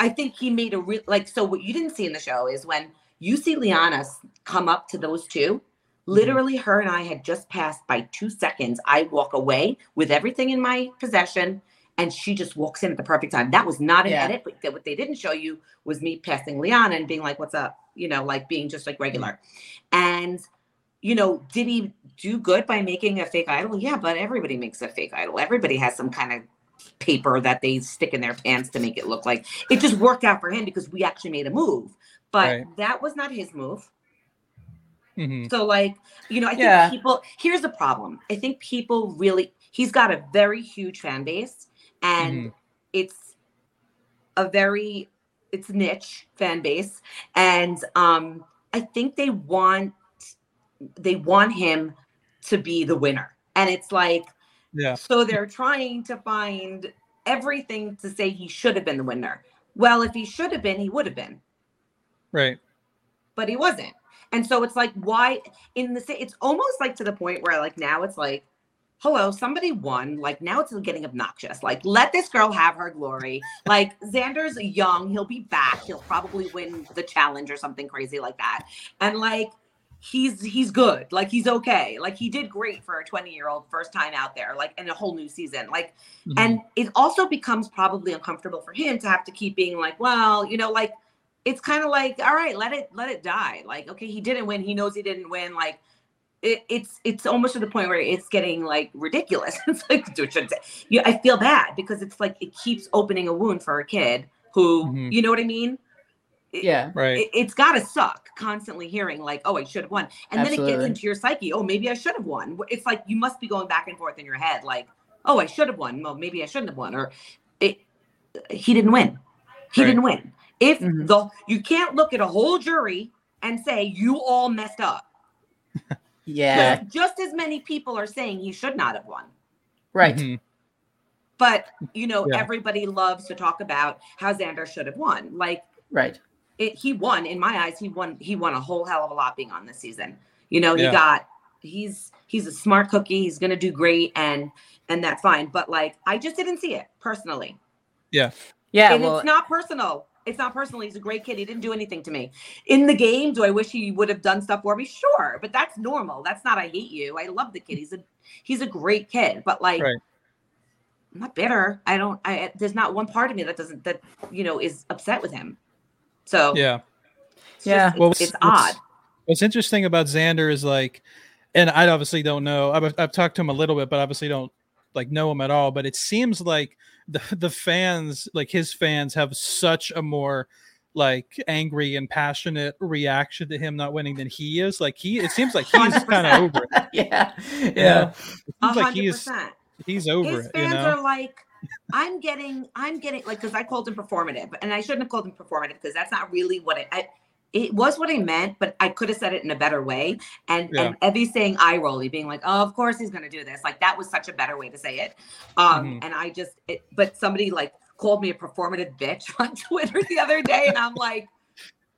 i think he made a real like so what you didn't see in the show is when you see liana come up to those two. Mm-hmm. Literally her and i had just passed by two seconds. I walk away with everything in my possession and she just walks in at the perfect time. That was not an Yeah. edit but what they didn't show you was me passing liana and being like what's up? You know like being just like regular. And you know did he do good by making a fake idol? Yeah but everybody makes a fake idol. Everybody has some kind of paper that they stick in their pants to make it look like. It just worked out for him because we actually made a move. But Right. that was not his move. hmm So like, you know, I think Yeah. people here's the problem. I think people really he's got a very huge fan base and it's a very it's niche fan base and um I think they want they want him to be the winner. And it's like Yeah. so they're trying to find everything to say he should have been the winner. Well, if he should have been, he would have been, Right. but he wasn't. And so it's like, why in the it's almost like to the point where like now it's like, hello, somebody won. Like now it's getting obnoxious. Like let this girl have her glory. Like Xander's young, he'll be back. He'll probably win the challenge or something crazy like that. And like he's he's good. Like he's okay. Like he did great for a 20 year old first time out there. Like in a whole new season. Like Mhm. and it also becomes probably uncomfortable for him to have to keep being like well you know like it's kind of like all right let it let it die like okay he didn't win he knows he didn't win like it, it's it's almost to the point where it's getting like ridiculous it's like dude, shouldn't say. Yeah, i feel bad because it's like it keeps opening a wound for a kid who Mhm. you know what i mean It- Yeah. right. it, it's got to suck constantly hearing like oh i should have won and then it gets into your psyche oh maybe i should have won it's like you must be going back and forth in your head like oh i should have won well maybe i shouldn't have won or it he didn't win he Right. didn't win if Mhm. the you can't look at a whole jury and say you all messed up Yeah. just as many people are saying he should not have won Right. Mhm. but you know Yeah. everybody loves to talk about how xander should have won like Right. it, he won in my eyes he won he won a whole hell of a lot being on this season you know he Yeah. got he's he's a smart cookie he's gonna do great and and that's fine but like i just didn't see it personally Yeah. Yeah. and Well, it's not personal it's not personal he's a great kid he didn't do anything to me in the game do i wish he would have done stuff for me sure but that's normal that's not i hate you i love the kid he's a he's a great kid but like Right. i'm not bitter i don't i there's not one part of me that doesn't that you know is upset with him so Yeah. it's Yeah. just- Well, it's, it's odd. What's interesting about Xander is like, and I obviously don't know. I've, I've talked to him a little bit, but obviously don't like know him at all. But it seems like the the fans, like his fans, have such a more like angry and passionate reaction to him not winning than he is. Like he, it seems like he's kind of over it. yeah. Yeah. Yeah. It A seems like he's he's over his it. fans You know, are like, I'm getting, I'm getting like, because I called him performative, and I shouldn't have called him performative because that's not really what it. I, it was what I meant, but I could have said it in a better way. And Yeah. and Evvie saying eye rolly, being like, "Oh, of course he's going to do this." Like that was such a better way to say it. Um, Mhm. and I just, it, but somebody like called me a performative bitch on Twitter the other day, and I'm like,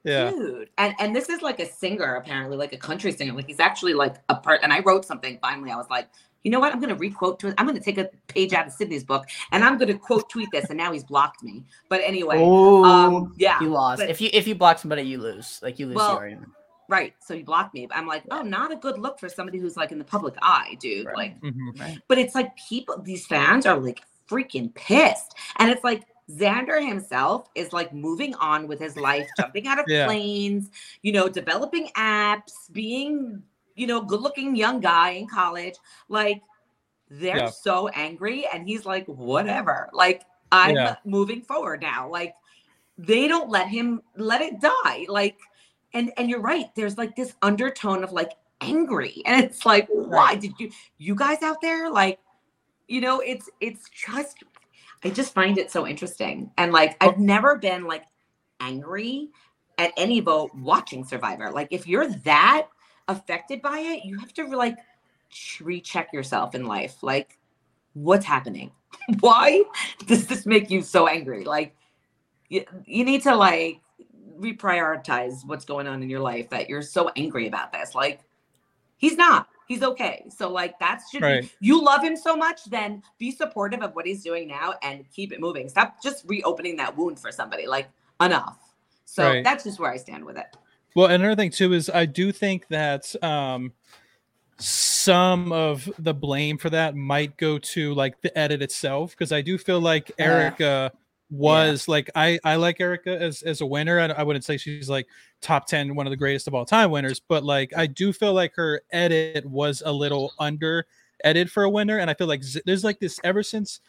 yeah, dude and and this is like a singer apparently like a country singer like he's actually like a part and i wrote something finally i was like you know what i'm gonna requote to it. i'm gonna take a page out of sydney's book and i'm gonna quote tweet this and now he's blocked me but anyway Oh, um yeah you lost. but- if you if you block somebody, you lose. Like you lose Well, the argument. right so you blocked me i'm like oh not a good look for somebody who's like in the public eye dude Right. like Mhm. Right. but it's like people these fans are like freaking pissed and it's like xander himself is like moving on with his life jumping out of Yeah. planes you know developing apps being you know good looking young guy in college like they're Yeah. so angry and he's like whatever. Like i'm Yeah. moving forward now. Like they don't let him let it die. Like and and you're right there's like this undertone of like angry. And it's like why did you you guys out there like you know it's it's just i just find it so interesting. And like oh. i've never been like angry at any vote watching survivor. Like if you're that affected by it you have to like ch- recheck yourself in life. Like what's happening? Why does this make you so angry? Like you, you need to like reprioritize what's going on in your life that you're so angry about this. Like he's not. He's okay. So like that's should be Right. you love him so much then be supportive of what he's doing now and keep it moving. Stop just reopening that wound for somebody. Like enough. So Right. that's just where i stand with it Well, another thing too is I do think that um, some of the blame for that might go to like the edit itself because I do feel like Yeah. Erika was like I I like Erika as as a winner. I, I wouldn't say she's like top ten, one of the greatest of all time winners, but like I do feel like her edit was a little under edited for a winner, and I feel like Z- there's like this ever since.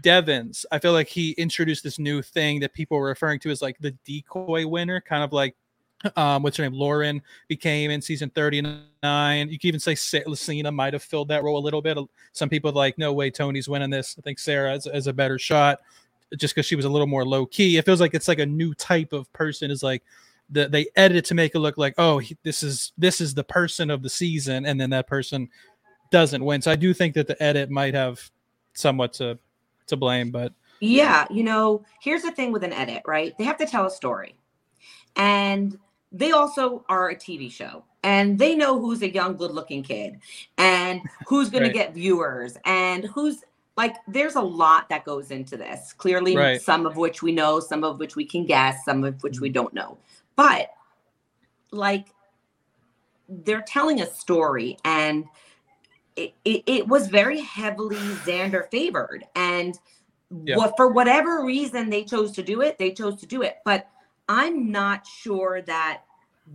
Devens, I feel like he introduced this new thing that people were referring to as like the decoy winner, kind of like um, what's her name? Lauren became in season 39. You can even say Sa- Lacina might have filled that role a little bit. Some people like, no way, Tony's winning this. I think Sarah is, has a better shot just because she was a little more low key. It feels like it's like a new type of person is like the, they edit it to make it look like, oh, he, this is this is the person of the season, and then that person doesn't win. So I do think that the edit might have somewhat to to blame, but Yeah, you know, here's the thing with an edit, right? They have to tell a story. And they also are a TV show. And they know who's a young, good looking kid and who's going Right. to get viewers and who's like, there's a lot that goes into this. Clearly, Right. some of which we know, some of which we can guess, some of which we mm-hmm. don't know. But like, they're telling a story and it, it, it was very heavily Xander favored. And Yeah. what for whatever reason they chose to do it, they chose to do it. But I'm not sure that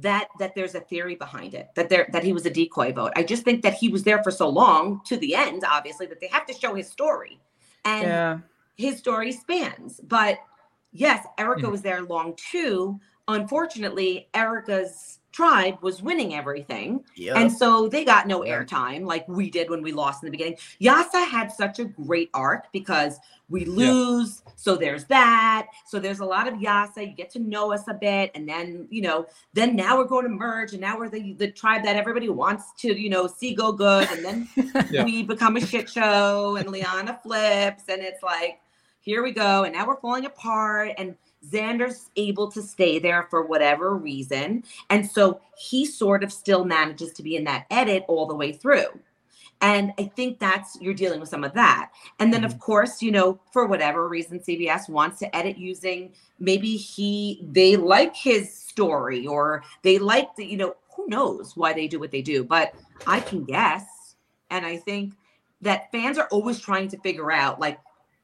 that that there's a theory behind it that there that he was a decoy vote. I just think that he was there for so long to the end, obviously, that they have to show his story. And Yeah. his story spans. But yes, Erika Mhm. was there long too. Unfortunately, Erika's tribe was winning everything. Yep. And so they got no airtime like we did when we lost in the beginning. Yase had such a great arc because we lose. So there's that. So there's a lot of Yase. You get to know us a bit. And then, you know, then now we're going to merge. And now we're the, the tribe that everybody wants to, you know, see go good. And then Yeah. we become a shit show and Liana flips. And it's like, here we go. And now we're falling apart. And Xander's able to stay there for whatever reason. And so he sort of still manages to be in that edit all the way through. And I think that's you're dealing with some of that. And then, of mm-hmm. course, you know, for whatever reason, CBS wants to edit using maybe he they like his story or they like the, you know, who knows why they do what they do, but I can guess. And I think that fans are always trying to figure out like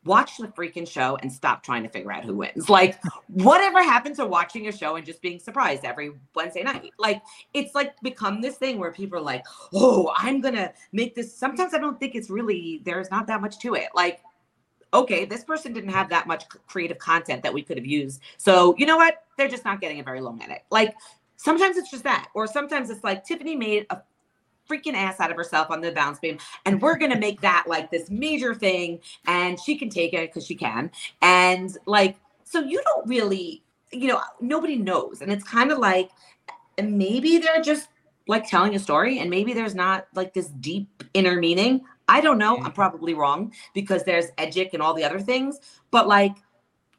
watch the freaking show and stop trying to figure out who wins. Like, whatever happened to watching a show and just being surprised every Wednesday night? Like, it's like become this thing where people are like, oh, I'm gonna make this. Sometimes I don't think it's really there's not that much to it. Like, okay, this person didn't have that much creative content that we could have used. So you know what? They're just not getting a very long edit. Like sometimes it's just that, or sometimes it's like Tiffany made a freaking ass out of herself on the bounce beam and we're going to make that like this major thing and she can take it because she can and like so you don't really you know nobody knows and it's kind of like maybe they're just like telling a story and maybe there's not like this deep inner meaning. I don't know. I'm probably wrong because there's edgic and all the other things but like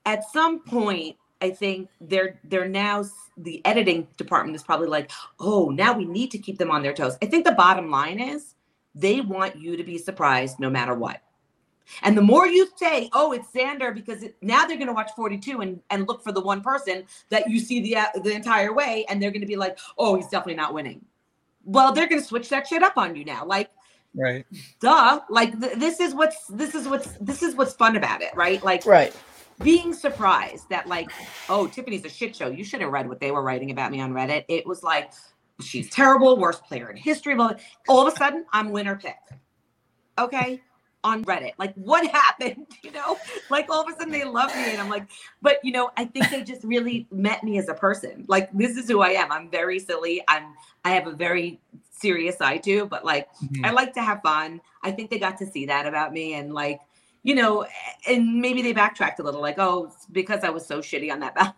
at some point i think they're they're now the editing department is probably like oh now we need to keep them on their toes i think the bottom line is they want you to be surprised no matter what and the more you say, "Oh, it's Xander," because it, now they're going to watch 42 and, and look for the one person that you see the uh, the entire way, and they're going to be like, "Oh, he's definitely not winning." Well, they're going to switch that shit up on you now. Like, right? Duh. Like th- this is what's this is what's this is what's fun about it, right? Like, right. Being surprised that like, oh, Tiffany's a shit show. You should have read what they were writing about me on Reddit. It was like, she's terrible, worst player in history. All of a sudden, I'm winner pick. Okay on Reddit. Like, what happened? You know, like all of a sudden they love me. And I'm like, but you know, I think they just really met me as a person. Like, this is who I am. I'm very silly. I'm, I have a very serious side too, but like, mm-hmm. I like to have fun. I think they got to see that about me. And like, you know, and maybe they backtracked a little, like, oh, because I was so shitty on that balance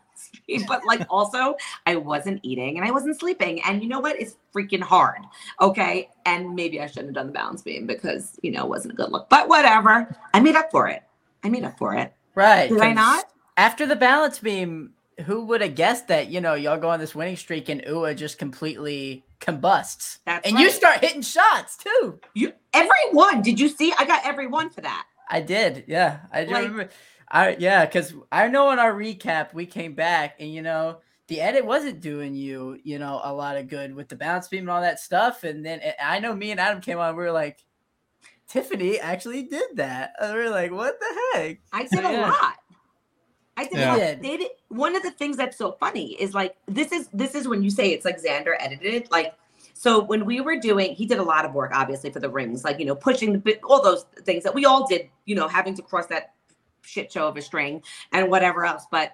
beam. but like also I wasn't eating and I wasn't sleeping. And you know what? It's freaking hard. Okay. And maybe I shouldn't have done the balance beam because, you know, it wasn't a good look. But whatever. I made up for it. I made up for it. Right. Did I not? After the balance beam, who would have guessed that, you know, y'all go on this winning streak and Ua just completely combusts. That's and right. you start hitting shots too. You everyone. Did you see? I got every one for that. I did. Yeah. I like, remember I yeah, because I know in our recap we came back and you know the edit wasn't doing you you know a lot of good with the bounce beam and all that stuff, and then eh, I know me and Adam came on, we were like, Tiffany actually did that. And we were like, what the heck? I did a lot. I did yeah. a lot. Did, one of the things that's so funny is like this is this is when you say it's like Xander edited like. So when we were doing, he did a lot of work, obviously, for the rings, like you know, pushing the all those things that we all did, you know, having to cross that shit show of a string and whatever else. But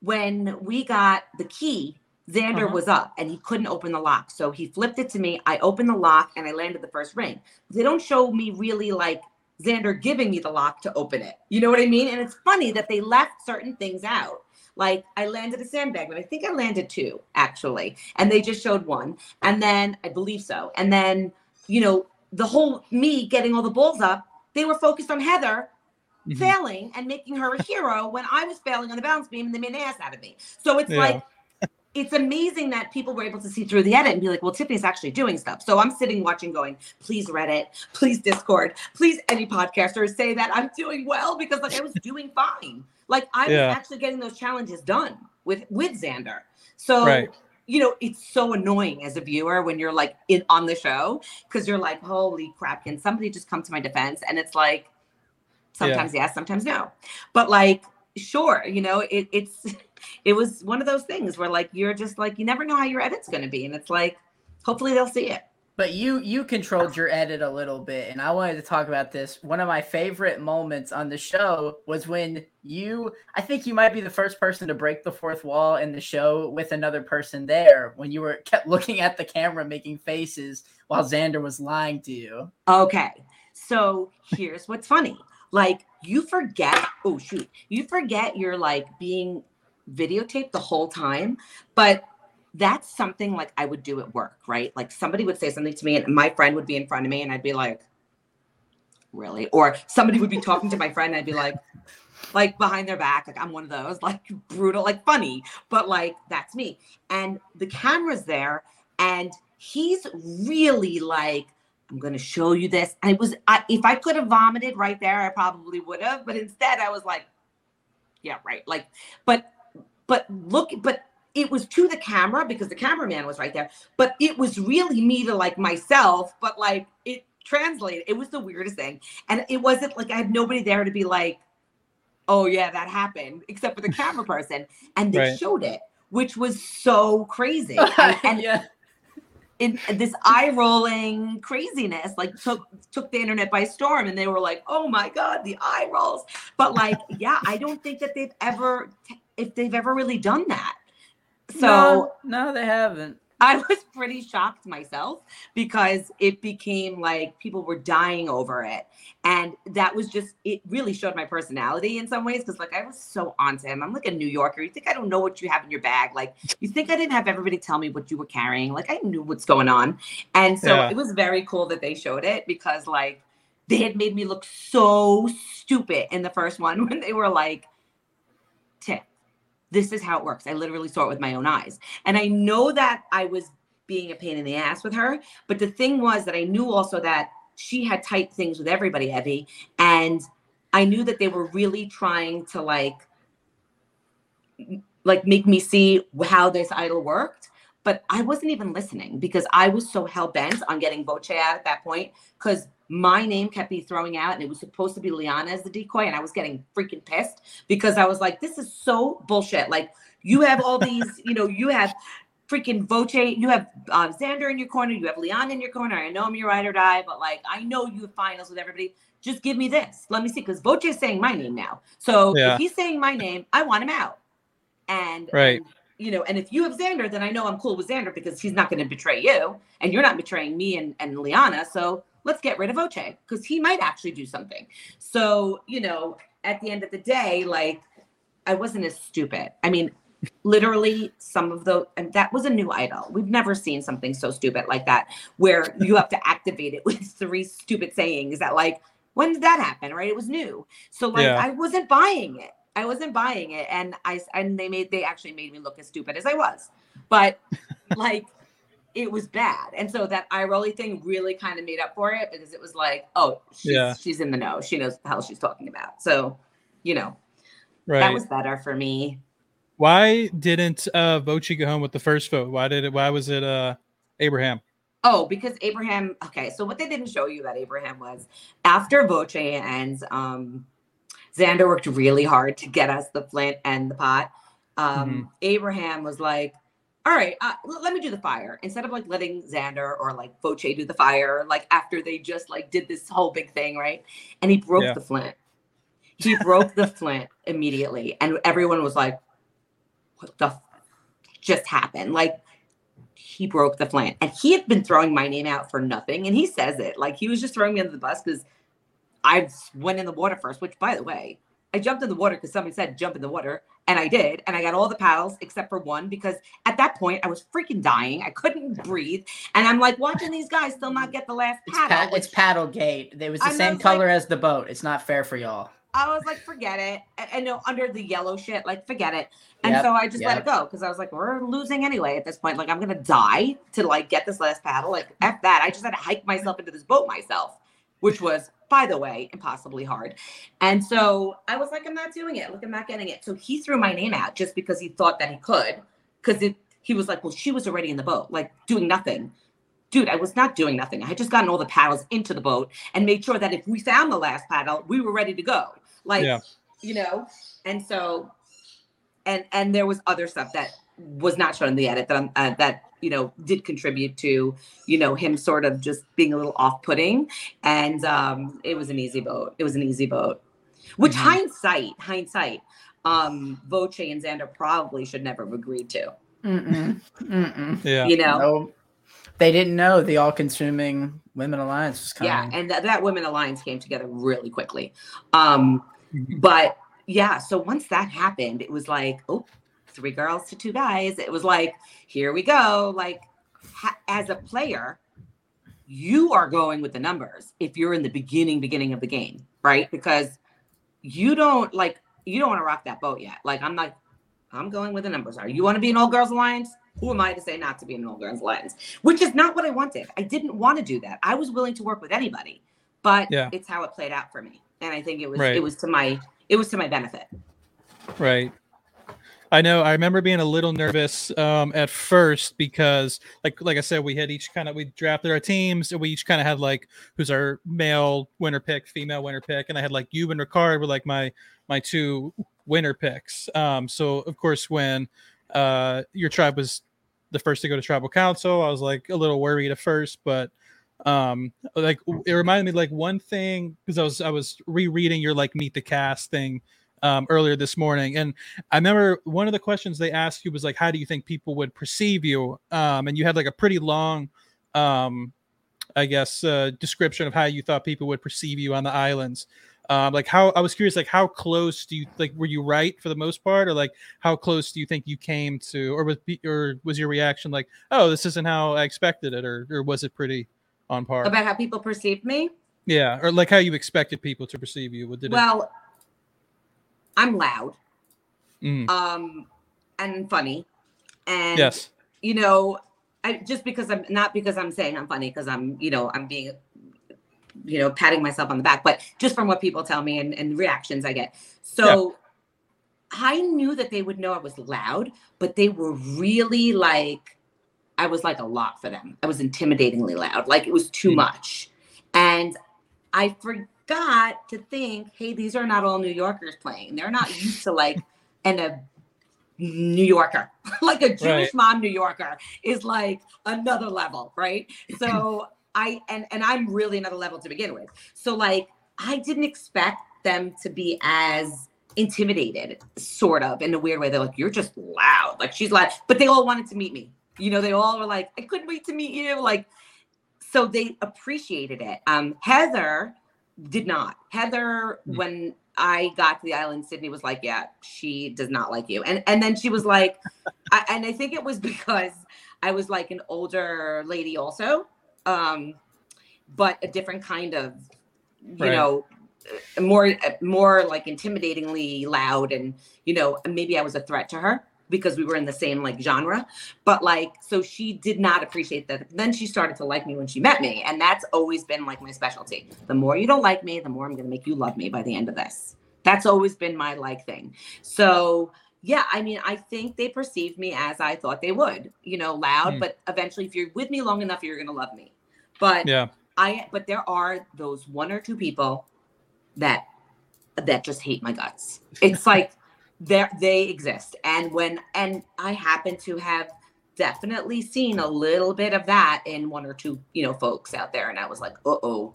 when we got the key, Xander uh-huh. was up and he couldn't open the lock. So he flipped it to me. I opened the lock and I landed the first ring. They don't show me really like Xander giving me the lock to open it. You know what I mean? And it's funny that they left certain things out. Like I landed a sandbag, but I think I landed two actually. And they just showed one. And then I believe so. And then, you know, the whole me getting all the balls up, they were focused on Heather mm-hmm. failing and making her a hero when I was failing on the balance beam and they made an ass out of me. So it's yeah. like it's amazing that people were able to see through the edit and be like, well, Tiffany's actually doing stuff. So I'm sitting watching, going, please Reddit, please Discord, please any podcasters say that I'm doing well because like I was doing fine. Like I was yeah. actually getting those challenges done with with Xander. So right. you know, it's so annoying as a viewer when you're like in on the show because you're like, holy crap, can somebody just come to my defense? And it's like, Sometimes yeah. yes, sometimes no. But like, sure, you know, it, it's it was one of those things where like you're just like you never know how your edit's going to be, and it's like hopefully they'll see it. But you you controlled your edit a little bit, and I wanted to talk about this. One of my favorite moments on the show was when you, I think you might be the first person to break the fourth wall in the show with another person there. When you were kept looking at the camera, making faces while Xander was lying to you. Okay, so here's what's funny like you forget oh shoot you forget you're like being videotaped the whole time but that's something like i would do at work right? Like somebody would say something to me and my friend would be in front of me and i'd be like really? Or somebody would be talking to my friend and i'd be like like behind their back like i'm one of those like brutal like funny but like that's me. And the camera's there and he's really like I'm going to show you this. And it was, I, if I could have vomited right there, I probably would have. But instead, I was like, yeah, right. Like, but, but look, but it was to the camera because the cameraman was right there. But it was really me to like myself, but like it translated. It was the weirdest thing. And it wasn't like I had nobody there to be like, oh, yeah, that happened, except for the camera person. And they right. showed it, which was so crazy. And, and yeah in uh, this eye rolling craziness like took took the internet by storm and they were like oh my god the eye rolls. But like yeah i don't think that they've ever if they've ever really done that. So no, no they haven't I was pretty shocked myself because it became like people were dying over it. And that was just, it really showed my personality in some ways because, like, I was so onto him. I'm like a New Yorker. You think I don't know what you have in your bag? Like, you think I didn't have everybody tell me what you were carrying? Like, I knew what's going on. And so Yeah. it was very cool that they showed it because, like, they had made me look so stupid in the first one when they were like, this is how it works. I literally saw it with my own eyes. And I know that I was being a pain in the ass with her. But the thing was that I knew also that she had tight things with everybody, Evvie. And I knew that they were really trying to like, like make me see how this idol worked. But I wasn't even listening because I was so hell bent on getting Voce out at that point because my name kept me throwing out and it was supposed to be Liana as the decoy. And I was getting freaking pissed because I was like, this is so bullshit. Like, you have all these, you know, you have freaking Voce, you have um, Xander in your corner, you have Leon in your corner. I know I'm your ride or die, but like, I know you have finals with everybody. Just give me this. Let me see. Because Voce is saying my name now. So Yeah. if he's saying my name, I want him out. And, Right. and, you know, and if you have Xander, then I know I'm cool with Xander because he's not going to betray you and you're not betraying me and, and Liana. So let's get rid of Voce because he might actually do something. So, you know, at the end of the day, like, I wasn't as stupid. I mean, literally some of the and that was a new idol we've never seen something so stupid like that where you have to activate it with three stupid sayings that like when did that happen right it was new so like Yeah. i wasn't buying it i wasn't buying it and i and they made they actually made me look as stupid as i was but like it was bad and so that rolly thing really kind of made up for it because it was like oh she's, Yeah. she's in the know she knows the hell she's talking about so you know Right. that was better for me Why didn't uh Voce go home with the first vote? Why did it? Why was it uh Abraham? Oh, because Abraham. Okay, so what they didn't show you about Abraham was after Voce and um, Xander worked really hard to get us the flint and the pot. Um, Abraham was like, "All right, uh, l- let me do the fire." Instead of like letting Xander or like Voce do the fire, like after they just like did this whole big thing, right? And he broke Yeah. the flint. He broke the flint immediately, and everyone was like, "What the f- just happened?" Like he broke the flint and he had been throwing my name out for nothing and he says it like he was just throwing me under the bus because i went in the water first which by the way i jumped in the water because somebody said jump in the water and i did and i got all the paddles except for one because at that point i was freaking dying i couldn't breathe and i'm like watching these guys still not get the last paddle. It's, paddle pa- it's Paddlegate. It was the I same was color like- as the boat. It's not fair for y'all. I was like, forget it. And, no, under the yellow shit, like, forget it. And Yep, so I just let it go because I was like, we're losing anyway at this point. Like, I'm gonna die to like get this last paddle. Like, f that. I just had to hike myself into this boat myself, which was, by the way, impossibly hard. And so I was like, I'm not doing it. Look, I'm not getting it. So he threw my name out just because he thought that he could, because. He was like, well, she was already in the boat, like doing nothing. Dude, I was not doing nothing. I had just gotten all the paddles into the boat and made sure that if we found the last paddle, we were ready to go. Like, Yeah. you know, and so, and and there was other stuff that was not shown in the edit that I'm, uh, that you know did contribute to you know him sort of just being a little off-putting, and um, it was an easy boat. It was an easy boat, which Mhm. hindsight, hindsight, um, Voce and Xander probably should never have agreed to. Mm-mm. Mm-mm. Yeah. You know, No, they didn't know the all-consuming women alliance was coming. yeah and that, that women alliance came together really quickly um but yeah so once that happened it was like oh three girls to two guys it was like here we go like ha- as a player you are going with the numbers if you're in the beginning beginning of the game right because you don't like you don't want to rock that boat yet like i'm like i'm going with the numbers are you want to be an all girls alliance who am I to say not to be an all girls alliance? Which is not what I wanted. I didn't want to do that. I was willing to work with anybody, but Yeah. it's how it played out for me. And I think it was Right. it was to my it was to my benefit. Right. I know. I remember being a little nervous um, at first because, like, like I said, we had each kind of we drafted our teams, and we each kind of had like who's our male winner pick, female winner pick, and I had like you and Ricard were like my my two winner picks. Um, so of course, when uh, your tribe was the first to go to tribal council, I was like a little worried at first, but um like it reminded me like one thing because i was i was rereading your like meet the cast thing um, earlier this morning, and I remember one of the questions they asked you was like, "How do you think people would perceive you?" Um, and you had like a pretty long, um, I guess, uh, description of how you thought people would perceive you on the islands. Um, like how I was curious, like how close do you like were you right for the most part, or like how close do you think you came to, or was or was your reaction like, oh, this isn't how I expected it, or or was it pretty on par about how people perceived me? Yeah, or like how you expected people to perceive you. What did well. I'm loud, mm. um, and funny, and yes, you know, I just because I'm not because I'm saying I'm funny because I'm you know I'm being you know patting myself on the back, but just from what people tell me and, and reactions I get. So. Yeah. I knew that they would know I was loud, but they were really like, I was like a lot for them. I was intimidatingly loud. Like it was too mm. much. And I forgot to think, hey, these are not all New Yorkers playing. They're not used to like and a New Yorker, like a Jewish right. mom New Yorker is like another level, right? So I and and I'm really another level to begin with. So like I didn't expect them to be as intimidated, sort of in a weird way. They're like, you're just loud. Like she's loud. But they all wanted to meet me. You know, they all were like, I couldn't wait to meet you. Like so they appreciated it. Um, Heather did not. Heather, mm-hmm. when I got to the island, Sydney was like, "Yeah, she does not like you," and and then she was like, I, and I think it was because I was like an older lady, also, um, but a different kind of, you right. know, more more like intimidatingly loud, and you know, maybe I was a threat to her because we were in the same like genre. But like, so she did not appreciate that. Then she started to like me when she met me. And that's always been like my specialty. The more you don't like me, the more I'm going to make you love me by the end of this. That's always been my like thing. So, yeah, I mean, I think they perceived me as I thought they would, you know, loud, mm. but eventually if you're with me long enough, you're going to love me. But yeah, I, but there are those one or two people that, that just hate my guts. It's like, there they exist. And when and i happen to have definitely seen a little bit of that in one or two you know folks out there. And i was like uh-oh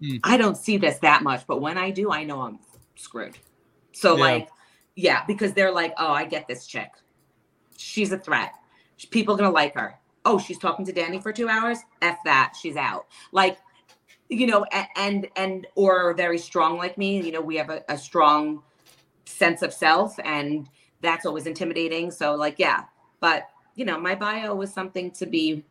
mm. i don't see this that much. But when i do i know i'm screwed. So yeah. like yeah because they're like oh i get this chick. She's a threat. People are gonna like her. Oh she's talking to danny for two hours? F that. She's out. Like you know and and, and or very strong like me. You know we have a, a strong sense of self and that's always intimidating. So like yeah but you know my bio was something to be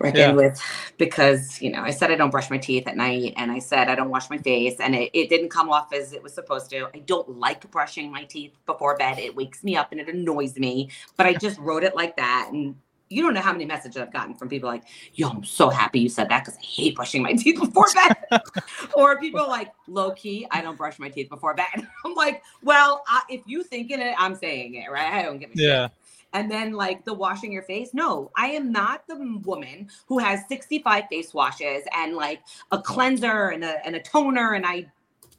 reckoned yeah. with because you know i said i don't brush my teeth at night and i said i don't wash my face and it, it didn't come off as it was supposed to. I don't like brushing my teeth before bed. It wakes me up and it annoys me but i just wrote it like that and you don't know how many messages I've gotten from people like, yo, I'm so happy you said that because I hate brushing my teeth before bed. or people like, low key, I don't brush my teeth before bed. I'm like, well, I, if you thinking it, I'm saying it, right? I don't give a yeah. shit. And then like the washing your face. No, I am not the woman who has 65 face washes and like a cleanser and a, and a toner. And I,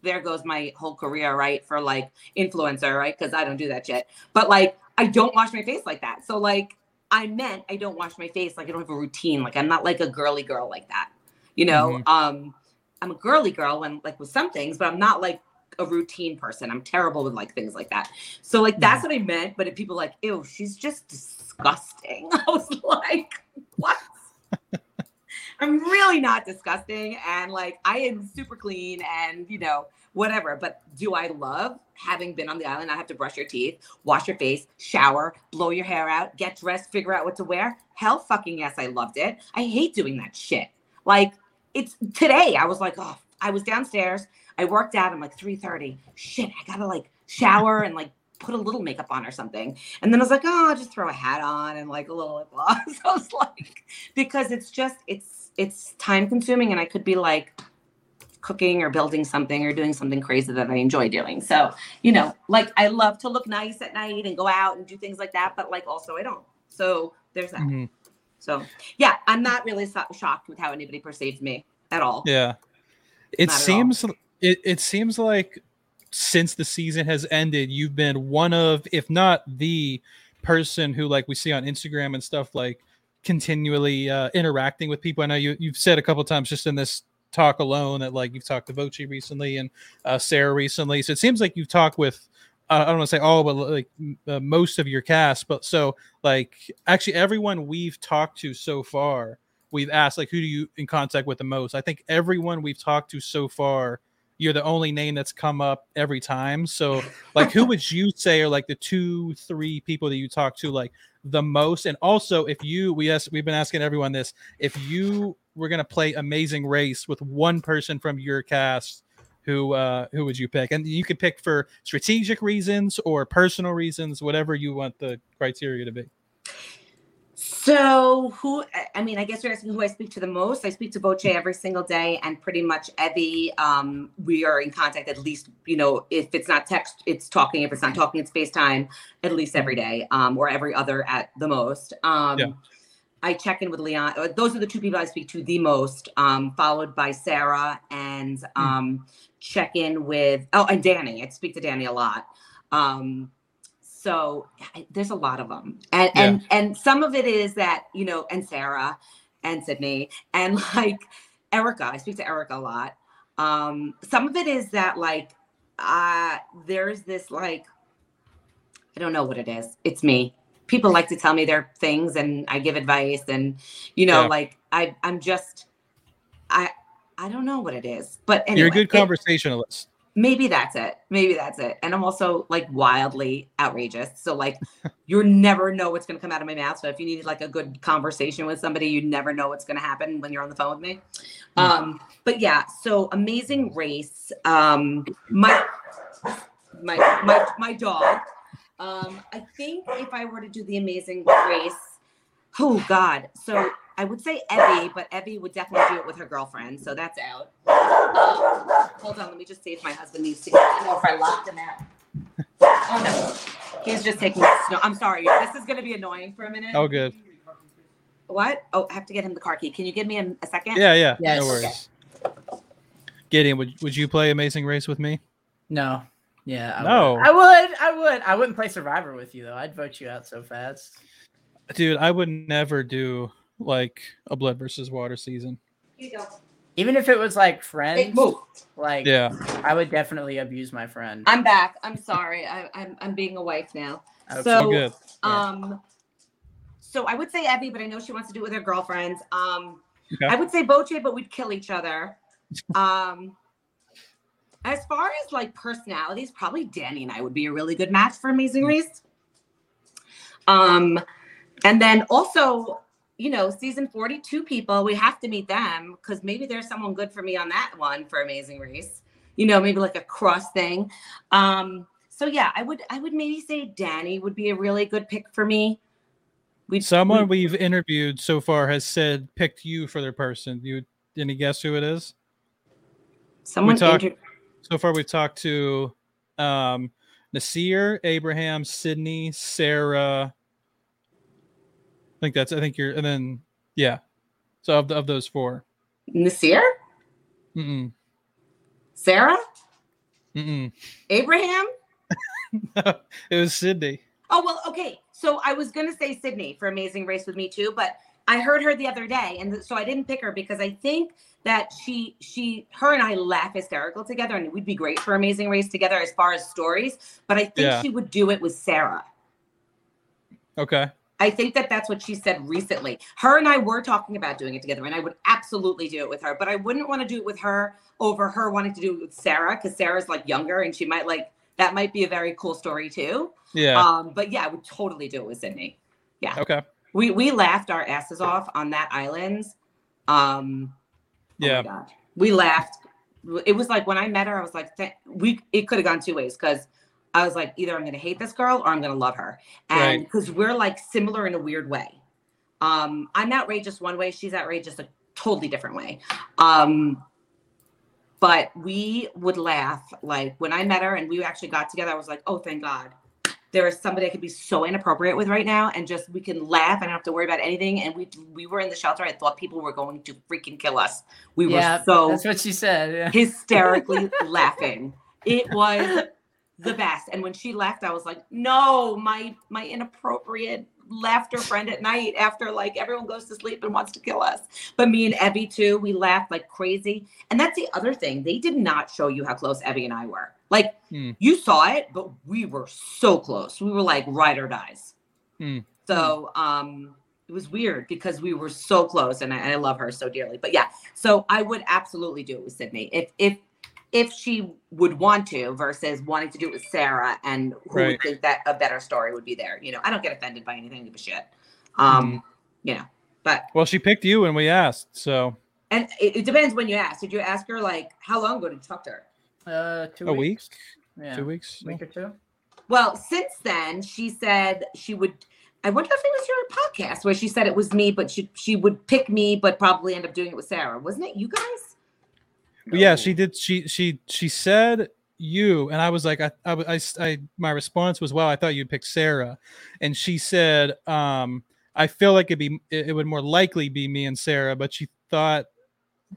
there goes my whole career, right? For like influencer, right? Because I don't do that shit. But like, I don't wash my face like that. So like, I meant I don't wash my face. Like I don't have a routine. Like I'm not like a girly girl like that. You know, mm-hmm. um, I'm a girly girl when like with some things, but I'm not like a routine person. I'm terrible with like things like that. So like that's mm-hmm. what I meant. But if people like, ew, she's just disgusting. I was like, what? I'm really not disgusting. And like I am super clean and you know, whatever. But do I love having been on the island? I have to brush your teeth, wash your face, shower, blow your hair out, get dressed, figure out what to wear. Hell fucking yes, I loved it. I hate doing that shit. Like it's today, I was like, oh, I was downstairs. I worked out. I'm like 3:30. Shit, I gotta like shower and like put a little makeup on or something. And then I was like, oh, I'll just throw a hat on and like a little lip gloss. I was like, because it's just it's it's time consuming and I could be like cooking or building something or doing something crazy that I enjoy doing. So, you know, like I love to look nice at night and go out and do things like that, but like also I don't. So there's that. Mm-hmm. So yeah, I'm not really so- shocked with how anybody perceives me at all. Yeah. It not seems it, it seems like since the season has ended, you've been one of, if not the person who like we see on Instagram and stuff like continually uh, interacting with people. I know you you've said a couple times just in this talk alone. That like you've talked to Voce recently and uh, Sara recently. So it seems like you've talked with uh, I don't want to say all, but like uh, most of your cast. But so like actually everyone we've talked to so far, we've asked like who do you in contact with the most. I think everyone we've talked to so far you're the only name that's come up every time. So, like, who would you say are like the two, three people that you talk to like the most? And also, if you we ask, we've been asking everyone this, if you were gonna play Amazing Race with one person from your cast, who uh who would you pick? And you could pick for strategic reasons or personal reasons, whatever you want the criteria to be. So who? I mean, I guess you're asking who I speak to the most. I speak to Voce every single day, and pretty much Evvie. Um, we are in contact at least, you know, if it's not text, it's talking. If it's not talking, it's FaceTime at least every day, um, or every other at the most. Um, yeah. I check in with Leon. Uh, those are the two people I speak to the most, um, followed by Sara and hmm. um, check in with oh and Danny. I speak to Danny a lot. Um, so there's a lot of them and yeah. and and some of it is that you know and sara and sydney and like erika i speak to erika a lot. Um some of it is that like uh there's this like i don't know what it is. It's me. People like to tell me their things and i give advice and you know yeah. like i i'm just i i don't know what it is. But anyway, you're a good conversationalist maybe that's it. Maybe that's it. And i'm also like wildly outrageous. So like you never know what's going to come out of my mouth. So if you need like a good conversation with somebody you never know what's going to happen when you're on the phone with me. Mm. um but yeah so amazing race. Um my my my, my dog. Um i think if i were to do the amazing race oh god. So I would say Evvie, but Evvie would definitely do it with her girlfriend, so that's out. Hold on, let me just see if my husband needs to. I don't know if I locked him out. Oh no, he's just taking snow. I'm sorry, this is going to be annoying for a minute. Oh, good. What? Oh, I have to get him the car key. Can you give me a, a second? Yeah, yeah. Yes. No worries. Okay. Gideon, would would you play Amazing Race with me? No. Yeah. I no. Would. I would. I would. I wouldn't play Survivor with you though. I'd vote you out so fast. Dude, I would never do like a blood versus water season. Even if it was like friends, like yeah, I would definitely abuse my friend. I'm back. I'm sorry. I, am I'm, I'm being a wife now. Okay. So good. um, so I would say Evvie, but I know she wants to do it with her girlfriends. Um, okay. I would say Voce, but we'd kill each other. um, as far as like personalities, probably Danny and I would be a really good match for Amazing Race. Um, and then also you know, season 42 people, we have to meet them because maybe there's someone good for me on that one for Amazing Race. You know, maybe like a cross thing. Um, so yeah, I would I would maybe say Danny would be a really good pick for me. We'd, Someone we have interviewed so far has said picked you for their person. You any guess who it is? Someone talked, inter- so far we've talked to um Naseer, Abraham, Sydney, Sara, think that's I think you're and then yeah. So of the, of those four. Naseer? Mm-mm. Sara? Mm-mm. Abraham? no, it was Sydney. Oh well, okay. So I was gonna say Sydney for Amazing Race with me too, but I heard her the other day, and so I didn't pick her because I think that she she her and I laugh hysterical together, and we'd be great for Amazing Race together as far as stories. But I think yeah. she would do it with Sara. Okay. I think that that's what she said recently. Her and I were talking about doing it together, and I would absolutely do it with her, but I wouldn't want to do it with her over her wanting to do it with Sara because Sara's like younger and she might like that might be a very cool story too. Yeah. Um, but yeah, I would totally do it with Sydney. Yeah. Okay. We we laughed our asses off on that island. Um, oh yeah. we laughed. It was like when I met her, I was like, we it could have gone two ways because I was like, either I'm going to hate this girl or I'm going to love her. And because right. we're like similar in a weird way. Um, I'm outrageous one way, she's outrageous a totally different way. Um, but we would laugh like when I met her and we actually got together, I was like, oh, thank God. There is somebody I could be so inappropriate with right now, and just we can laugh. I don't have to worry about anything. And we we were in the shelter. I thought people were going to freaking kill us. We yeah, were so that's what she said. Yeah. hysterically laughing. It was the best. And when she left, I was like, no, my my inappropriate laughter friend at night after like everyone goes to sleep and wants to kill us. But me and Evvie too, we laughed like crazy. And that's the other thing. They did not show you how close Evvie and I were. Like Hmm. you saw it, but we were so close. We were like ride or dies. Hmm. So um it was weird because we were so close and I, I love her so dearly. But yeah, so I would absolutely do it with Sydney. If if if she would want to versus wanting to do it with Sara and who Right. would think that a better story would be there. You know, I don't get offended by anything, give a shit. Um, Mm-hmm. you know, but Well, she picked you when we asked, so and it, it depends when you ask. Did you ask her like how long ago did you talk to her? Uh, two a weeks. week, Yeah, two weeks. week or two. Well, since then, she said she would. I wonder if it was your podcast where she said it was me, but she she would pick me, but probably end up doing it with Sara. Wasn't it you guys? Yeah, she did. She she she said you, and I was like, I, I, I, I- my response was, well, I thought you'd pick Sara, and she said, um, I feel like it'd be, it, it would more likely be me and Sara, but she thought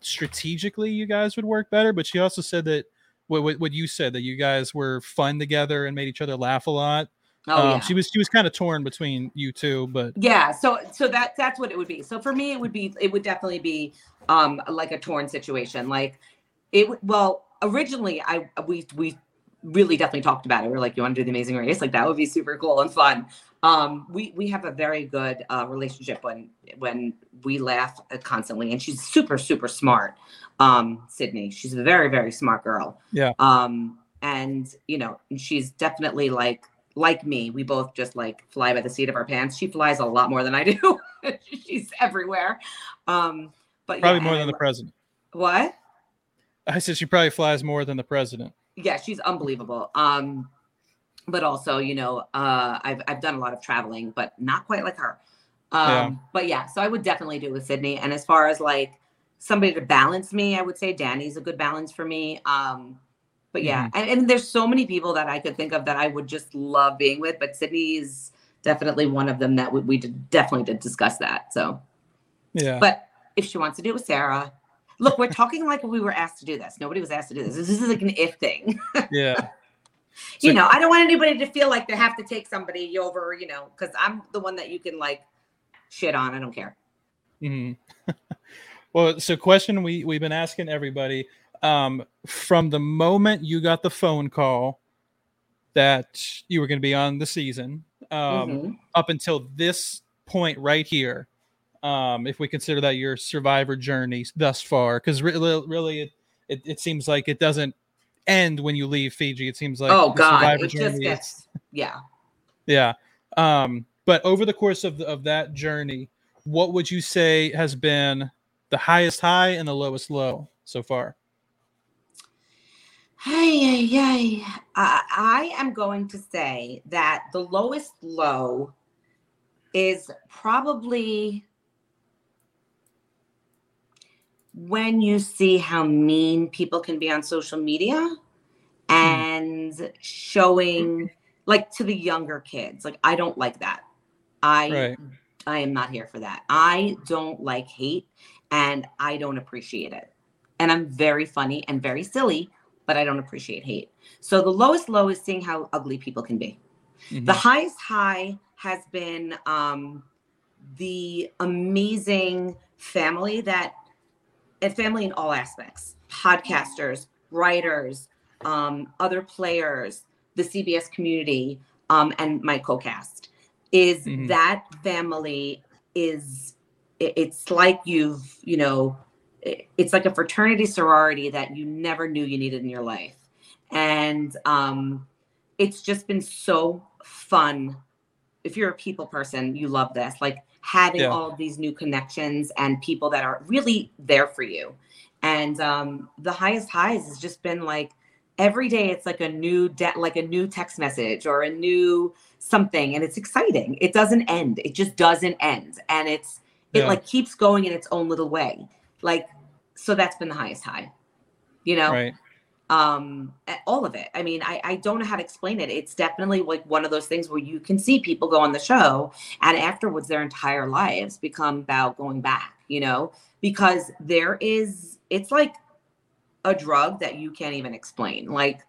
strategically you guys would work better. But she also said that what what, what you said that you guys were fun together and made each other laugh a lot. Oh um, yeah. She was she was kind of torn between you two, but Yeah, so so that that's what it would be. So for me, it would be it would definitely be um like a torn situation. Like it well originally I we we really definitely talked about it. We are like, you want to do the Amazing Race? Like that would be super cool and fun. Um, we we have a very good uh, relationship when when we laugh uh, constantly, and she's super super smart. Um, Sydney, she's a very very smart girl. Yeah. Um, and you know, she's definitely like like me, we both just like fly by the seat of our pants. She flies a lot more than I do. She's everywhere. Um, but probably yeah, more than I the president. what? I said she probably flies more than the president. Yeah, she's unbelievable. Um, but also, you know, uh, I've I've done a lot of traveling, but not quite like her. Um, Yeah. but yeah, so I would definitely do it with Sydney. And as far as like somebody to balance me, I would say Danny's a good balance for me. Um, but yeah, and, and there's so many people that I could think of that I would just love being with, but Sydney is definitely one of them that we, we did, definitely did discuss that. So, Yeah. but if she wants to do it with Sara, look, we're talking like we were asked to do this. Nobody was asked to do this. This is like an if thing. yeah. you So- know, I don't want anybody to feel like they have to take somebody over, you know, because I'm the one that you can like shit on. I don't care. hmm well, so question we we've been asking everybody um, from the moment you got the phone call that you were going to be on the season um, Mhm. up until this point right here. Um, if we consider that your survivor journey thus far, because really, really, it, it it seems like it doesn't end when you leave Fiji. It seems like oh God, survivor it just journey is- yeah. yeah. Um, but over the course of the, of that journey, what would you say has been the highest high and the lowest low so far? Hey, hey, hey. I, I am going to say that the lowest low is probably when you see how mean people can be on social media and showing like to the younger kids. Like I don't like that. I Right. I am not here for that. I don't like hate and I don't appreciate it. And I'm very funny and very silly, but I don't appreciate hate. So the lowest low is seeing how ugly people can be. Mhm. The highest high has been um, the amazing family that, and family in all aspects podcasters, writers, um, other players, the CBS community, um, and my co cast. Is Mhm. that family is, it- it's like you've, you know, it- it's like a fraternity sorority that you never knew you needed in your life. And um, it's just been so fun. If you're a people person, you love this. Like having Yeah. all these new connections and people that are really there for you. And um, the highest highs has just been like every day it's like a new de- like a new text message or a new something and it's exciting. It doesn't end. It just doesn't end. And it's it Yeah. like keeps going in its own little way. Like so that's been the highest high. You know? Right. Um all of it. I mean I, I don't know how to explain it. It's definitely like one of those things where you can see people go on the show and afterwards their entire lives become about going back you know? Because there is it's like a drug that you can't even explain like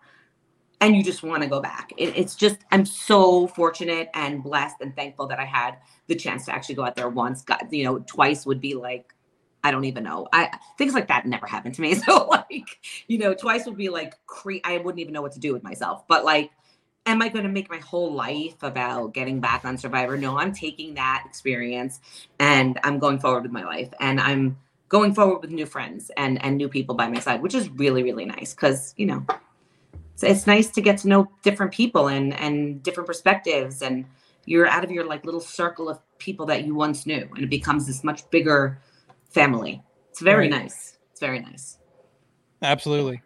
and you just want to go back. It, it's just i'm so fortunate and blessed and thankful that i had the chance to actually go out there once. Got you know, twice would be like I don't even know. I things like that never happened to me. So like, you know, twice would be like cre- I wouldn't even know what to do with myself. But like, am I going to make my whole life about getting back on Survivor? No, I'm taking that experience and I'm going forward with my life, and I'm going forward with new friends and and new people by my side, which is really really nice because you know. It's, it's nice to get to know different people and and different perspectives and you're out of your like little circle of people that you once knew and it becomes this much bigger family. It's very Right. nice. It's very nice. Absolutely.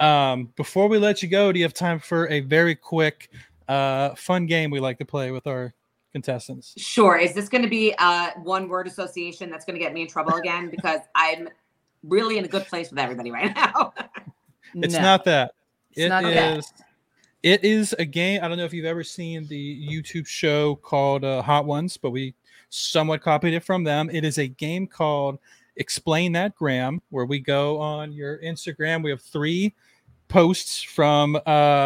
Um, before we let you go, do you have time for a very quick, uh, fun game we like to play with our contestants? Sure. Is this going to be uh, one word association that's going to get me in trouble again? Because I'm really in a good place with everybody right now. It's No, not that. it's It not is. that. It is a game. I don't know if you've ever seen the YouTube show called uh, Hot Ones, but we somewhat copied it from them. It is a game called Explain That Graham, where we go on your Instagram. We have three posts from, uh,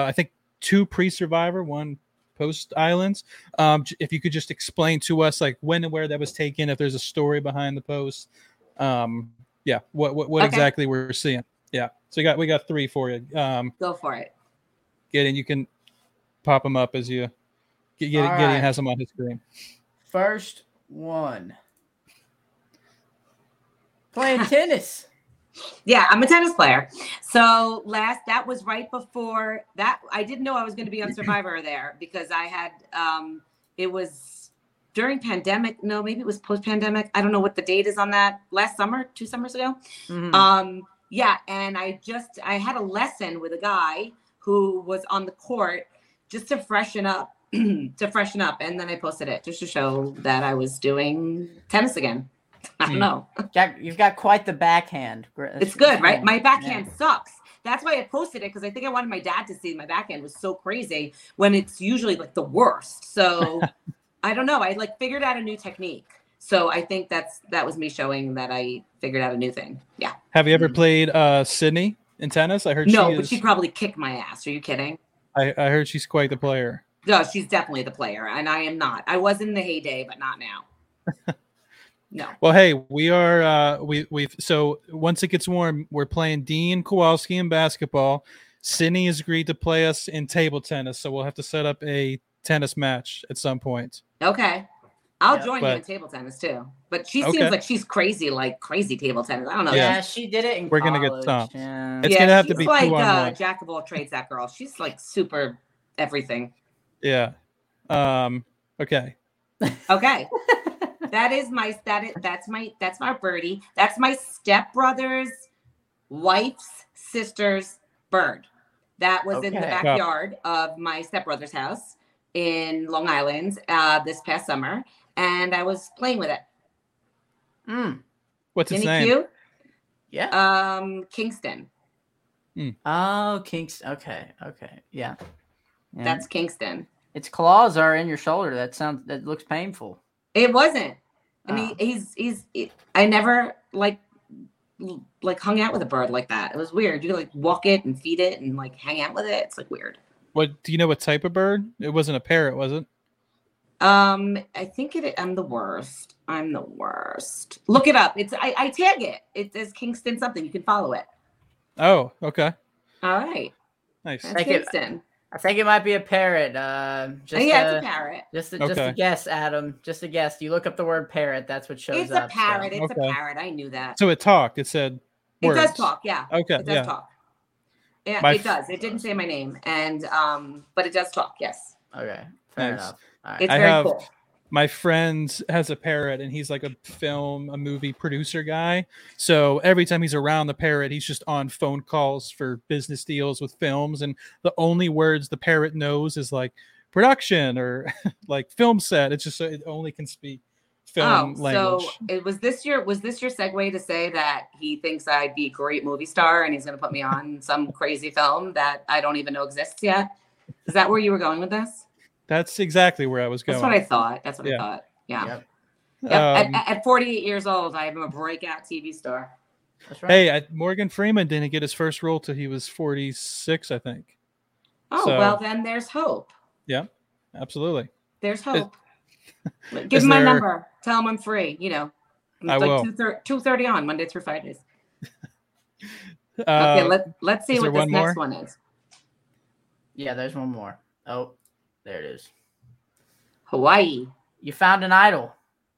I think, two pre Survivor, one post Islands. Um, if you could just explain to us, like, when and where that was taken, if there's a story behind the post. Um, yeah, what what, what Okay. exactly we're seeing. Yeah, so we got we got three for you. Um, Go for it. Gideon, you can pop them up as you G- Gideon, All Gideon right. has them on his screen. First one. Playing tennis. Yeah, I'm a tennis player. So last that was right before that I didn't know I was going to be on Survivor there because I had um it was during pandemic. No, maybe it was post pandemic. I don't know what the date is on that. Last summer, two summers ago. Mhm. Um, yeah, and I just I had a lesson with a guy who was on the court just to freshen up, to freshen up, and then I posted it just to show that I was doing tennis again. I don't Hmm. know. Jack, you've got quite the backhand. It's good, right? My Yeah. backhand sucks. That's why I posted it because I think I wanted my dad to see my backhand was so crazy when it's usually like the worst. So I don't know. I like figured out a new technique. So I think that's that was me showing that I figured out a new thing. Yeah. Have you ever Mhm. played uh, Sydney in tennis? I heard No, she but is. she'd probably kicked my ass. Are you kidding? I, I heard she's quite the player. No, she's definitely the player, and I am not. I was in the heyday, but not now. no. Well, hey, we are uh, we we've so once it gets warm, we're playing Dean Kowalski in basketball. Sydney has agreed to play us in table tennis, so we'll have to set up a tennis match at some point. Okay. I'll Yeah, join you in table tennis too. But she Okay. seems like she's crazy, like crazy table tennis. I don't know. Yeah. Yeah, she did it in We're gonna get college, stomped. Yeah. It's gonna have to be like two uh, jack of all trades. That girl, she's like super everything. Yeah. Um. Okay. Okay, that is my that is that's my that's my birdie. That's my stepbrother's wife's sister's bird. That was in the Okay. backyard of my stepbrother's house in Long Island uh, this past summer, and I was playing with it. Mm, What's its Isn't name? cute? yeah. Um, Kingston. oh, Kingston. Okay. Okay. Yeah. Yeah. That's Kingston. its claws are in your shoulder. That sounds. That looks painful. It wasn't. I mean, Oh. he's he's. he- I never like like hung out with a bird like that. It was weird. You like walk it and feed it and like hang out with it. It's like weird. What do you know? What type of bird? It wasn't a parrot, was it? Um, I think it. I'm the worst. I'm the worst. Look it up. It's I, I tag it. It says Kingston something. You can follow it. Oh, okay. All right. Nice. That's Thank you. Kingston. I think it might be a parrot. Uh, just yeah, uh, it's a parrot. Just a, just Okay. a guess, Adam. Just a guess. You look up the word parrot. That's what shows It's a up. so- parrot. It's Okay. a parrot. I knew that. So it talked. It said It does talk. Yeah. Okay. It does Yeah. talk. Yeah, My it f- does. It didn't say my name, and um, but it does talk. Yes, Okay. Fair Nice. enough. All right. it's I very have- cool. My friend has a parrot and he's like a film a movie producer guy so every time he's around the parrot he's just on phone calls for business deals with films and the only words the parrot knows is like production or like film set it's just so it only can speak film oh, language so it was this your was this your segue to say that he thinks I'd be a great movie star and he's going to put me on some crazy film that I don't even know exists yet? Is that where you were going with this? That's exactly where i was going That's what I thought. That's what Yeah. I thought. Yeah. Yep. Yep. Um, at, at 48 years old, I am a breakout TV star. That's right. hey I, morgan freeman didn't get his first role till he was 46 i think Oh So- well, then there's hope. Yeah, absolutely There's hope. Give Is him my there- number. Tell him I'm free. You know, it's I like will. two thirty two thirty on Monday through Fridays. Uh, Okay, let let's see what there this one next more? one is. Yeah, there's one more. Oh, there it is. Hawaii. You found an idol.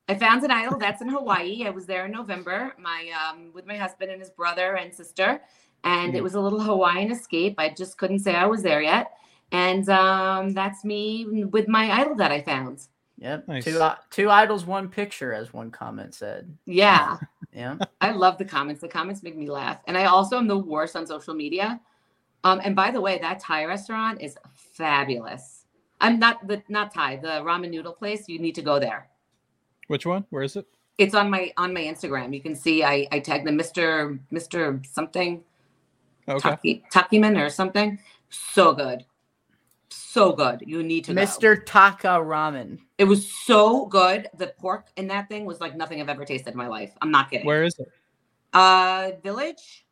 I found an idol that's in Hawaii. I was there in November, my um, with my husband and his brother and sister, and it Hmm. was a little Hawaiian escape. I just couldn't say I was there yet, and um, that's me with my idol that I found. Yep. Nice. Two uh, two idols, one picture, as one comment said. Yeah, Yeah. I love the comments. The comments make me laugh, and I also am the worst on social media. Um, and by the way, that Thai restaurant is fabulous. I'm not the not Thai, the ramen noodle place. You need to go there. which one? Where is it? It's on my on my Instagram. You can see I I tagged the Mr. Mr. something Okay. Taki, Takiman or something. So good. So good. You need to go. Mr. Taka Ramen. It was so good. The pork in that thing was like nothing I've ever tasted in my life. I'm not kidding. Where is it? Uh Village,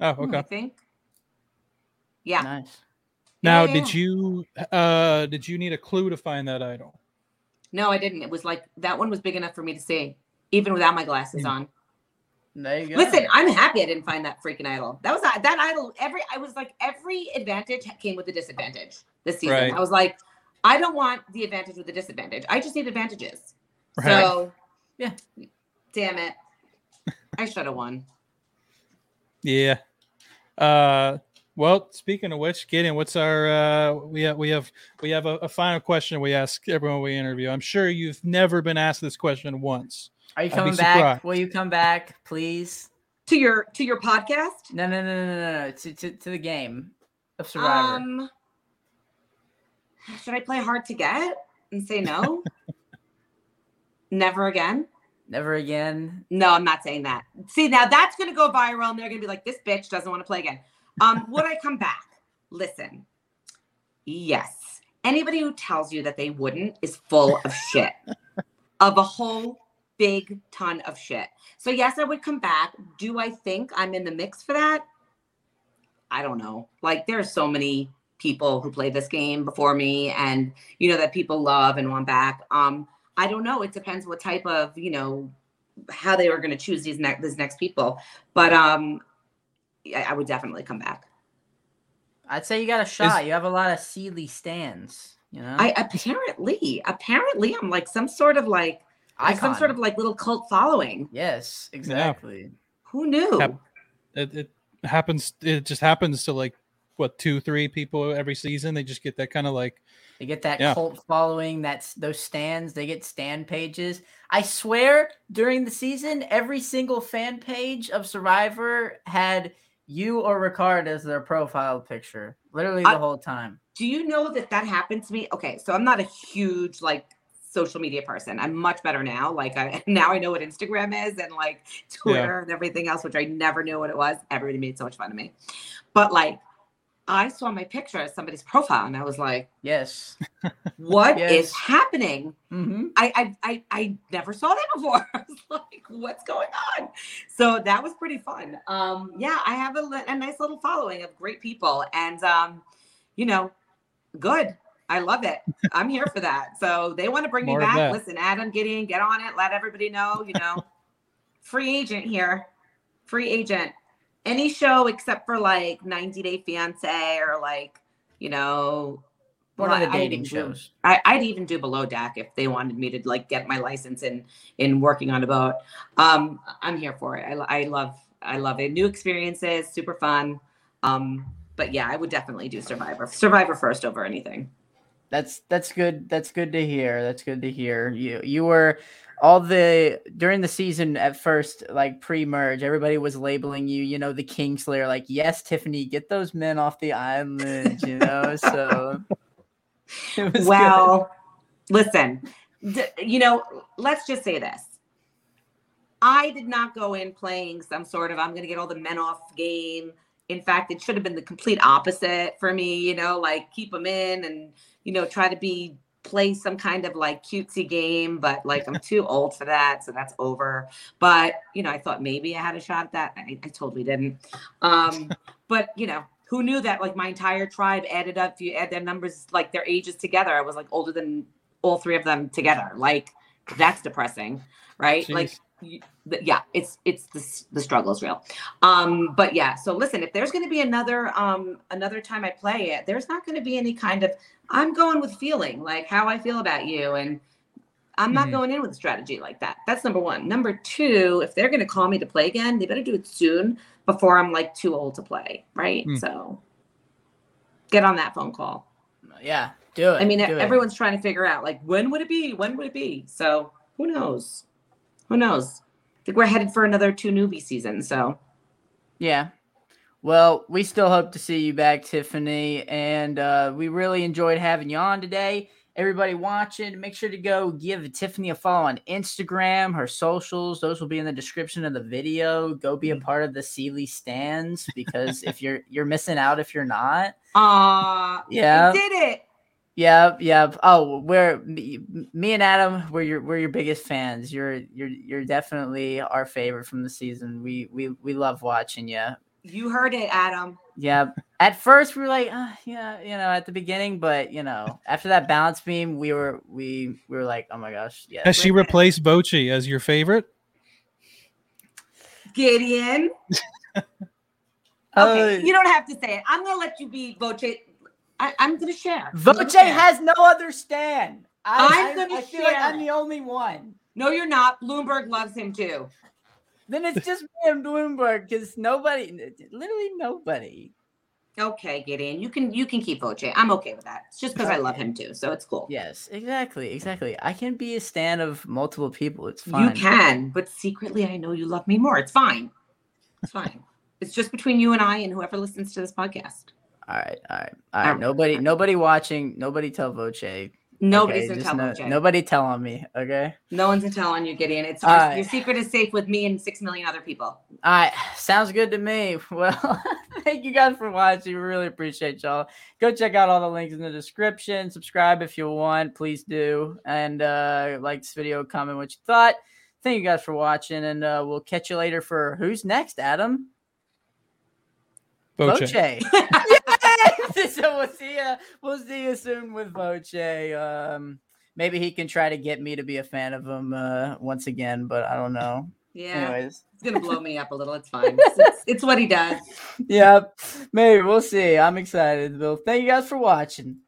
Oh, I okay. think. Yeah. Nice. Now, Yeah, did you uh did you need a clue to find that idol? No, I didn't. It was like that one was big enough for me to see, even without my glasses Mm. on. There you go. Listen, I'm happy I didn't find that freaking idol. That was that idol. Every I was like every advantage came with a disadvantage this season. Right. I was like, I don't want the advantage with the disadvantage. I just need advantages. Right. So Yeah. damn it, I should have won. Yeah. Uh well, speaking of which, Gideon, what's our uh we have we have we have a, a final question we ask everyone we interview. I'm sure you've never been asked this question once. Are you coming back? surprised. Will you come back, please? To your to your podcast. No, no, no, no, no, no. To, to, to the game of Survivor. Um, should I play hard to get and say no? Never again. Never again. No, I'm not saying that. See, now that's going to go viral and they're going to be like, this bitch doesn't want to play again. Um, would I come back? Listen, yes. Anybody who tells you that they wouldn't is full of shit, of a whole big ton of shit. So, yes, I would come back. Do I think I'm in the mix for that? I don't know. Like, there are so many people who play this game before me and, you know, that people love and want back. Um, I don't know. It depends what type of, you know, how they were going to choose these next these next people. But um, I, I would definitely come back. I'd say you got a shot. you have a lot of Seely stands. You know, I apparently, apparently, I'm like some sort of like I have some sort of like little cult following. yes, exactly. Who knew? It, it happens it just happens to like what two, three people every season. They just get that kind of like They get that Yeah. cult following. That's those stands. They get stand pages. I swear, during the season, every single fan page of Survivor had you or Ricard as their profile picture, literally the I- whole time. Do you know that that happened to me? Okay, so I'm not a huge like social media person. I'm much better now. Like I now I know what Instagram is and like Twitter and everything else, which I never knew what it was. Everybody made so much fun of me. But like I saw my picture as somebody's profile and I was like, Yes. what is Yes. happening? Mm-hmm. I, I I I never saw that before. I was like, what's going on? So that was pretty fun. Um, yeah, I have a, a nice little following of great people, and um, you know, good. I love it. I'm here for that. So they want to bring More me back. Listen, Adam Gideon, get on it. Let everybody know. You know, free agent here. Free agent. Any show except for like 90 Day Fiance or like, you know, One of the well, I'd dating even do- shows. I, I'd even do below deck if they wanted me to like get my license in in working on a boat. Um, I'm here for it. I, I love I love it. New experiences, super fun. Um, but yeah, I would definitely do Survivor. Survivor first over anything. That's that's good. That's good to hear. That's good to hear. You you were all the during the season at first, like pre-merge, everybody was labeling you, you know, the Kingslayer. Like, yes, Tiffany, get those men off the island. You know, so was good. Well, listen, d- you know, let's just say this. I did not go in playing some sort of I'm going to get all the men off game. In fact, it should have been the complete opposite for me, you know, like keep them in and, you know, try to be play some kind of like cutesy game, but like I'm too old for that. So that's over. But, you know, I thought maybe I had a shot at that. I, I totally didn't. Um, but, you know, who knew that like my entire tribe added up if you add their numbers like their ages together i was like older than all three of them together. Like that's depressing, right? Jeez. Like yeah, it's it's the the struggle is real. Um, but yeah, so listen, if there's going to be another um another time I play it, there's not going to be any kind of I'm going with feeling like how I feel about you and. I'm not Mhm. going in with a strategy like that. That's number one. Number two, if they're going to call me to play again, they better do it soon before I'm like too old to play, right? Hmm. So get on that phone call. Yeah, do it. I mean, do it. everyone's trying to figure out like when would it be? When would it be? So who knows? Who knows? I think we're headed for another two newbie seasons. So Yeah. Well, we still hope to see you back, Tiffany. And uh, we really enjoyed having you on today. Everybody watching, make sure to go give Tiffany a follow on Instagram, her socials. Those will be in the description of the video. Go be a part of the Seely stands because if you're you're missing out if you're not. uh Yeah. I did it. Yep, yep. Oh, we're me, me and Adam. We're your we're your biggest fans. You're you're you're definitely our favorite from the season. We we we love watching you. You heard it, Adam. Yeah. At first, we were like, uh, yeah, you know, at the beginning, but you know, after that balance beam, we were we we were like, oh my gosh, yeah. Has she replaced Bochi as your favorite? Gideon. Uh, Okay, you don't have to say it. I'm gonna let you be Voce. I, I'm gonna share. I'm Voce has no other stand. I, I'm gonna I feel like I'm the only one. No, you're not. Bloomberg loves him too. Then it's just me and Bloomberg because nobody, literally nobody. Okay, Gideon, you can you can keep Voce. I'm okay with that. It's just because I love him too, so it's cool. Yes, exactly, exactly. I can be a stand of multiple people. It's fine. You can, but secretly, I know you love me more. It's fine. It's fine. it's just between you and I and whoever listens to this podcast. All right, all right, all right. Nobody, nobody watching. Nobody tell Voce. Nobody's okay? gonna tell no- Nobody tell on me. Okay. No one's gonna tell on you, Gideon. It's your, right. your secret is safe with me and six million other people. All right, sounds good to me. Well, thank you guys for watching. We really appreciate y'all. Go check out all the links in the description. Subscribe if you want, please do, and uh, like this video, comment what you thought. Thank you guys for watching, and uh, we'll catch you later for who's next, Adam. Boche. Voce. Yay! so we'll see you. We'll see you soon with Voce. Um, maybe he can try to get me to be a fan of him uh, once again, but I don't know. Yeah, Anyways, it's gonna blow me up a little. It's fine. It's, it's, it's what he does. yep. Maybe we'll see. I'm excited. Well, thank you guys for watching.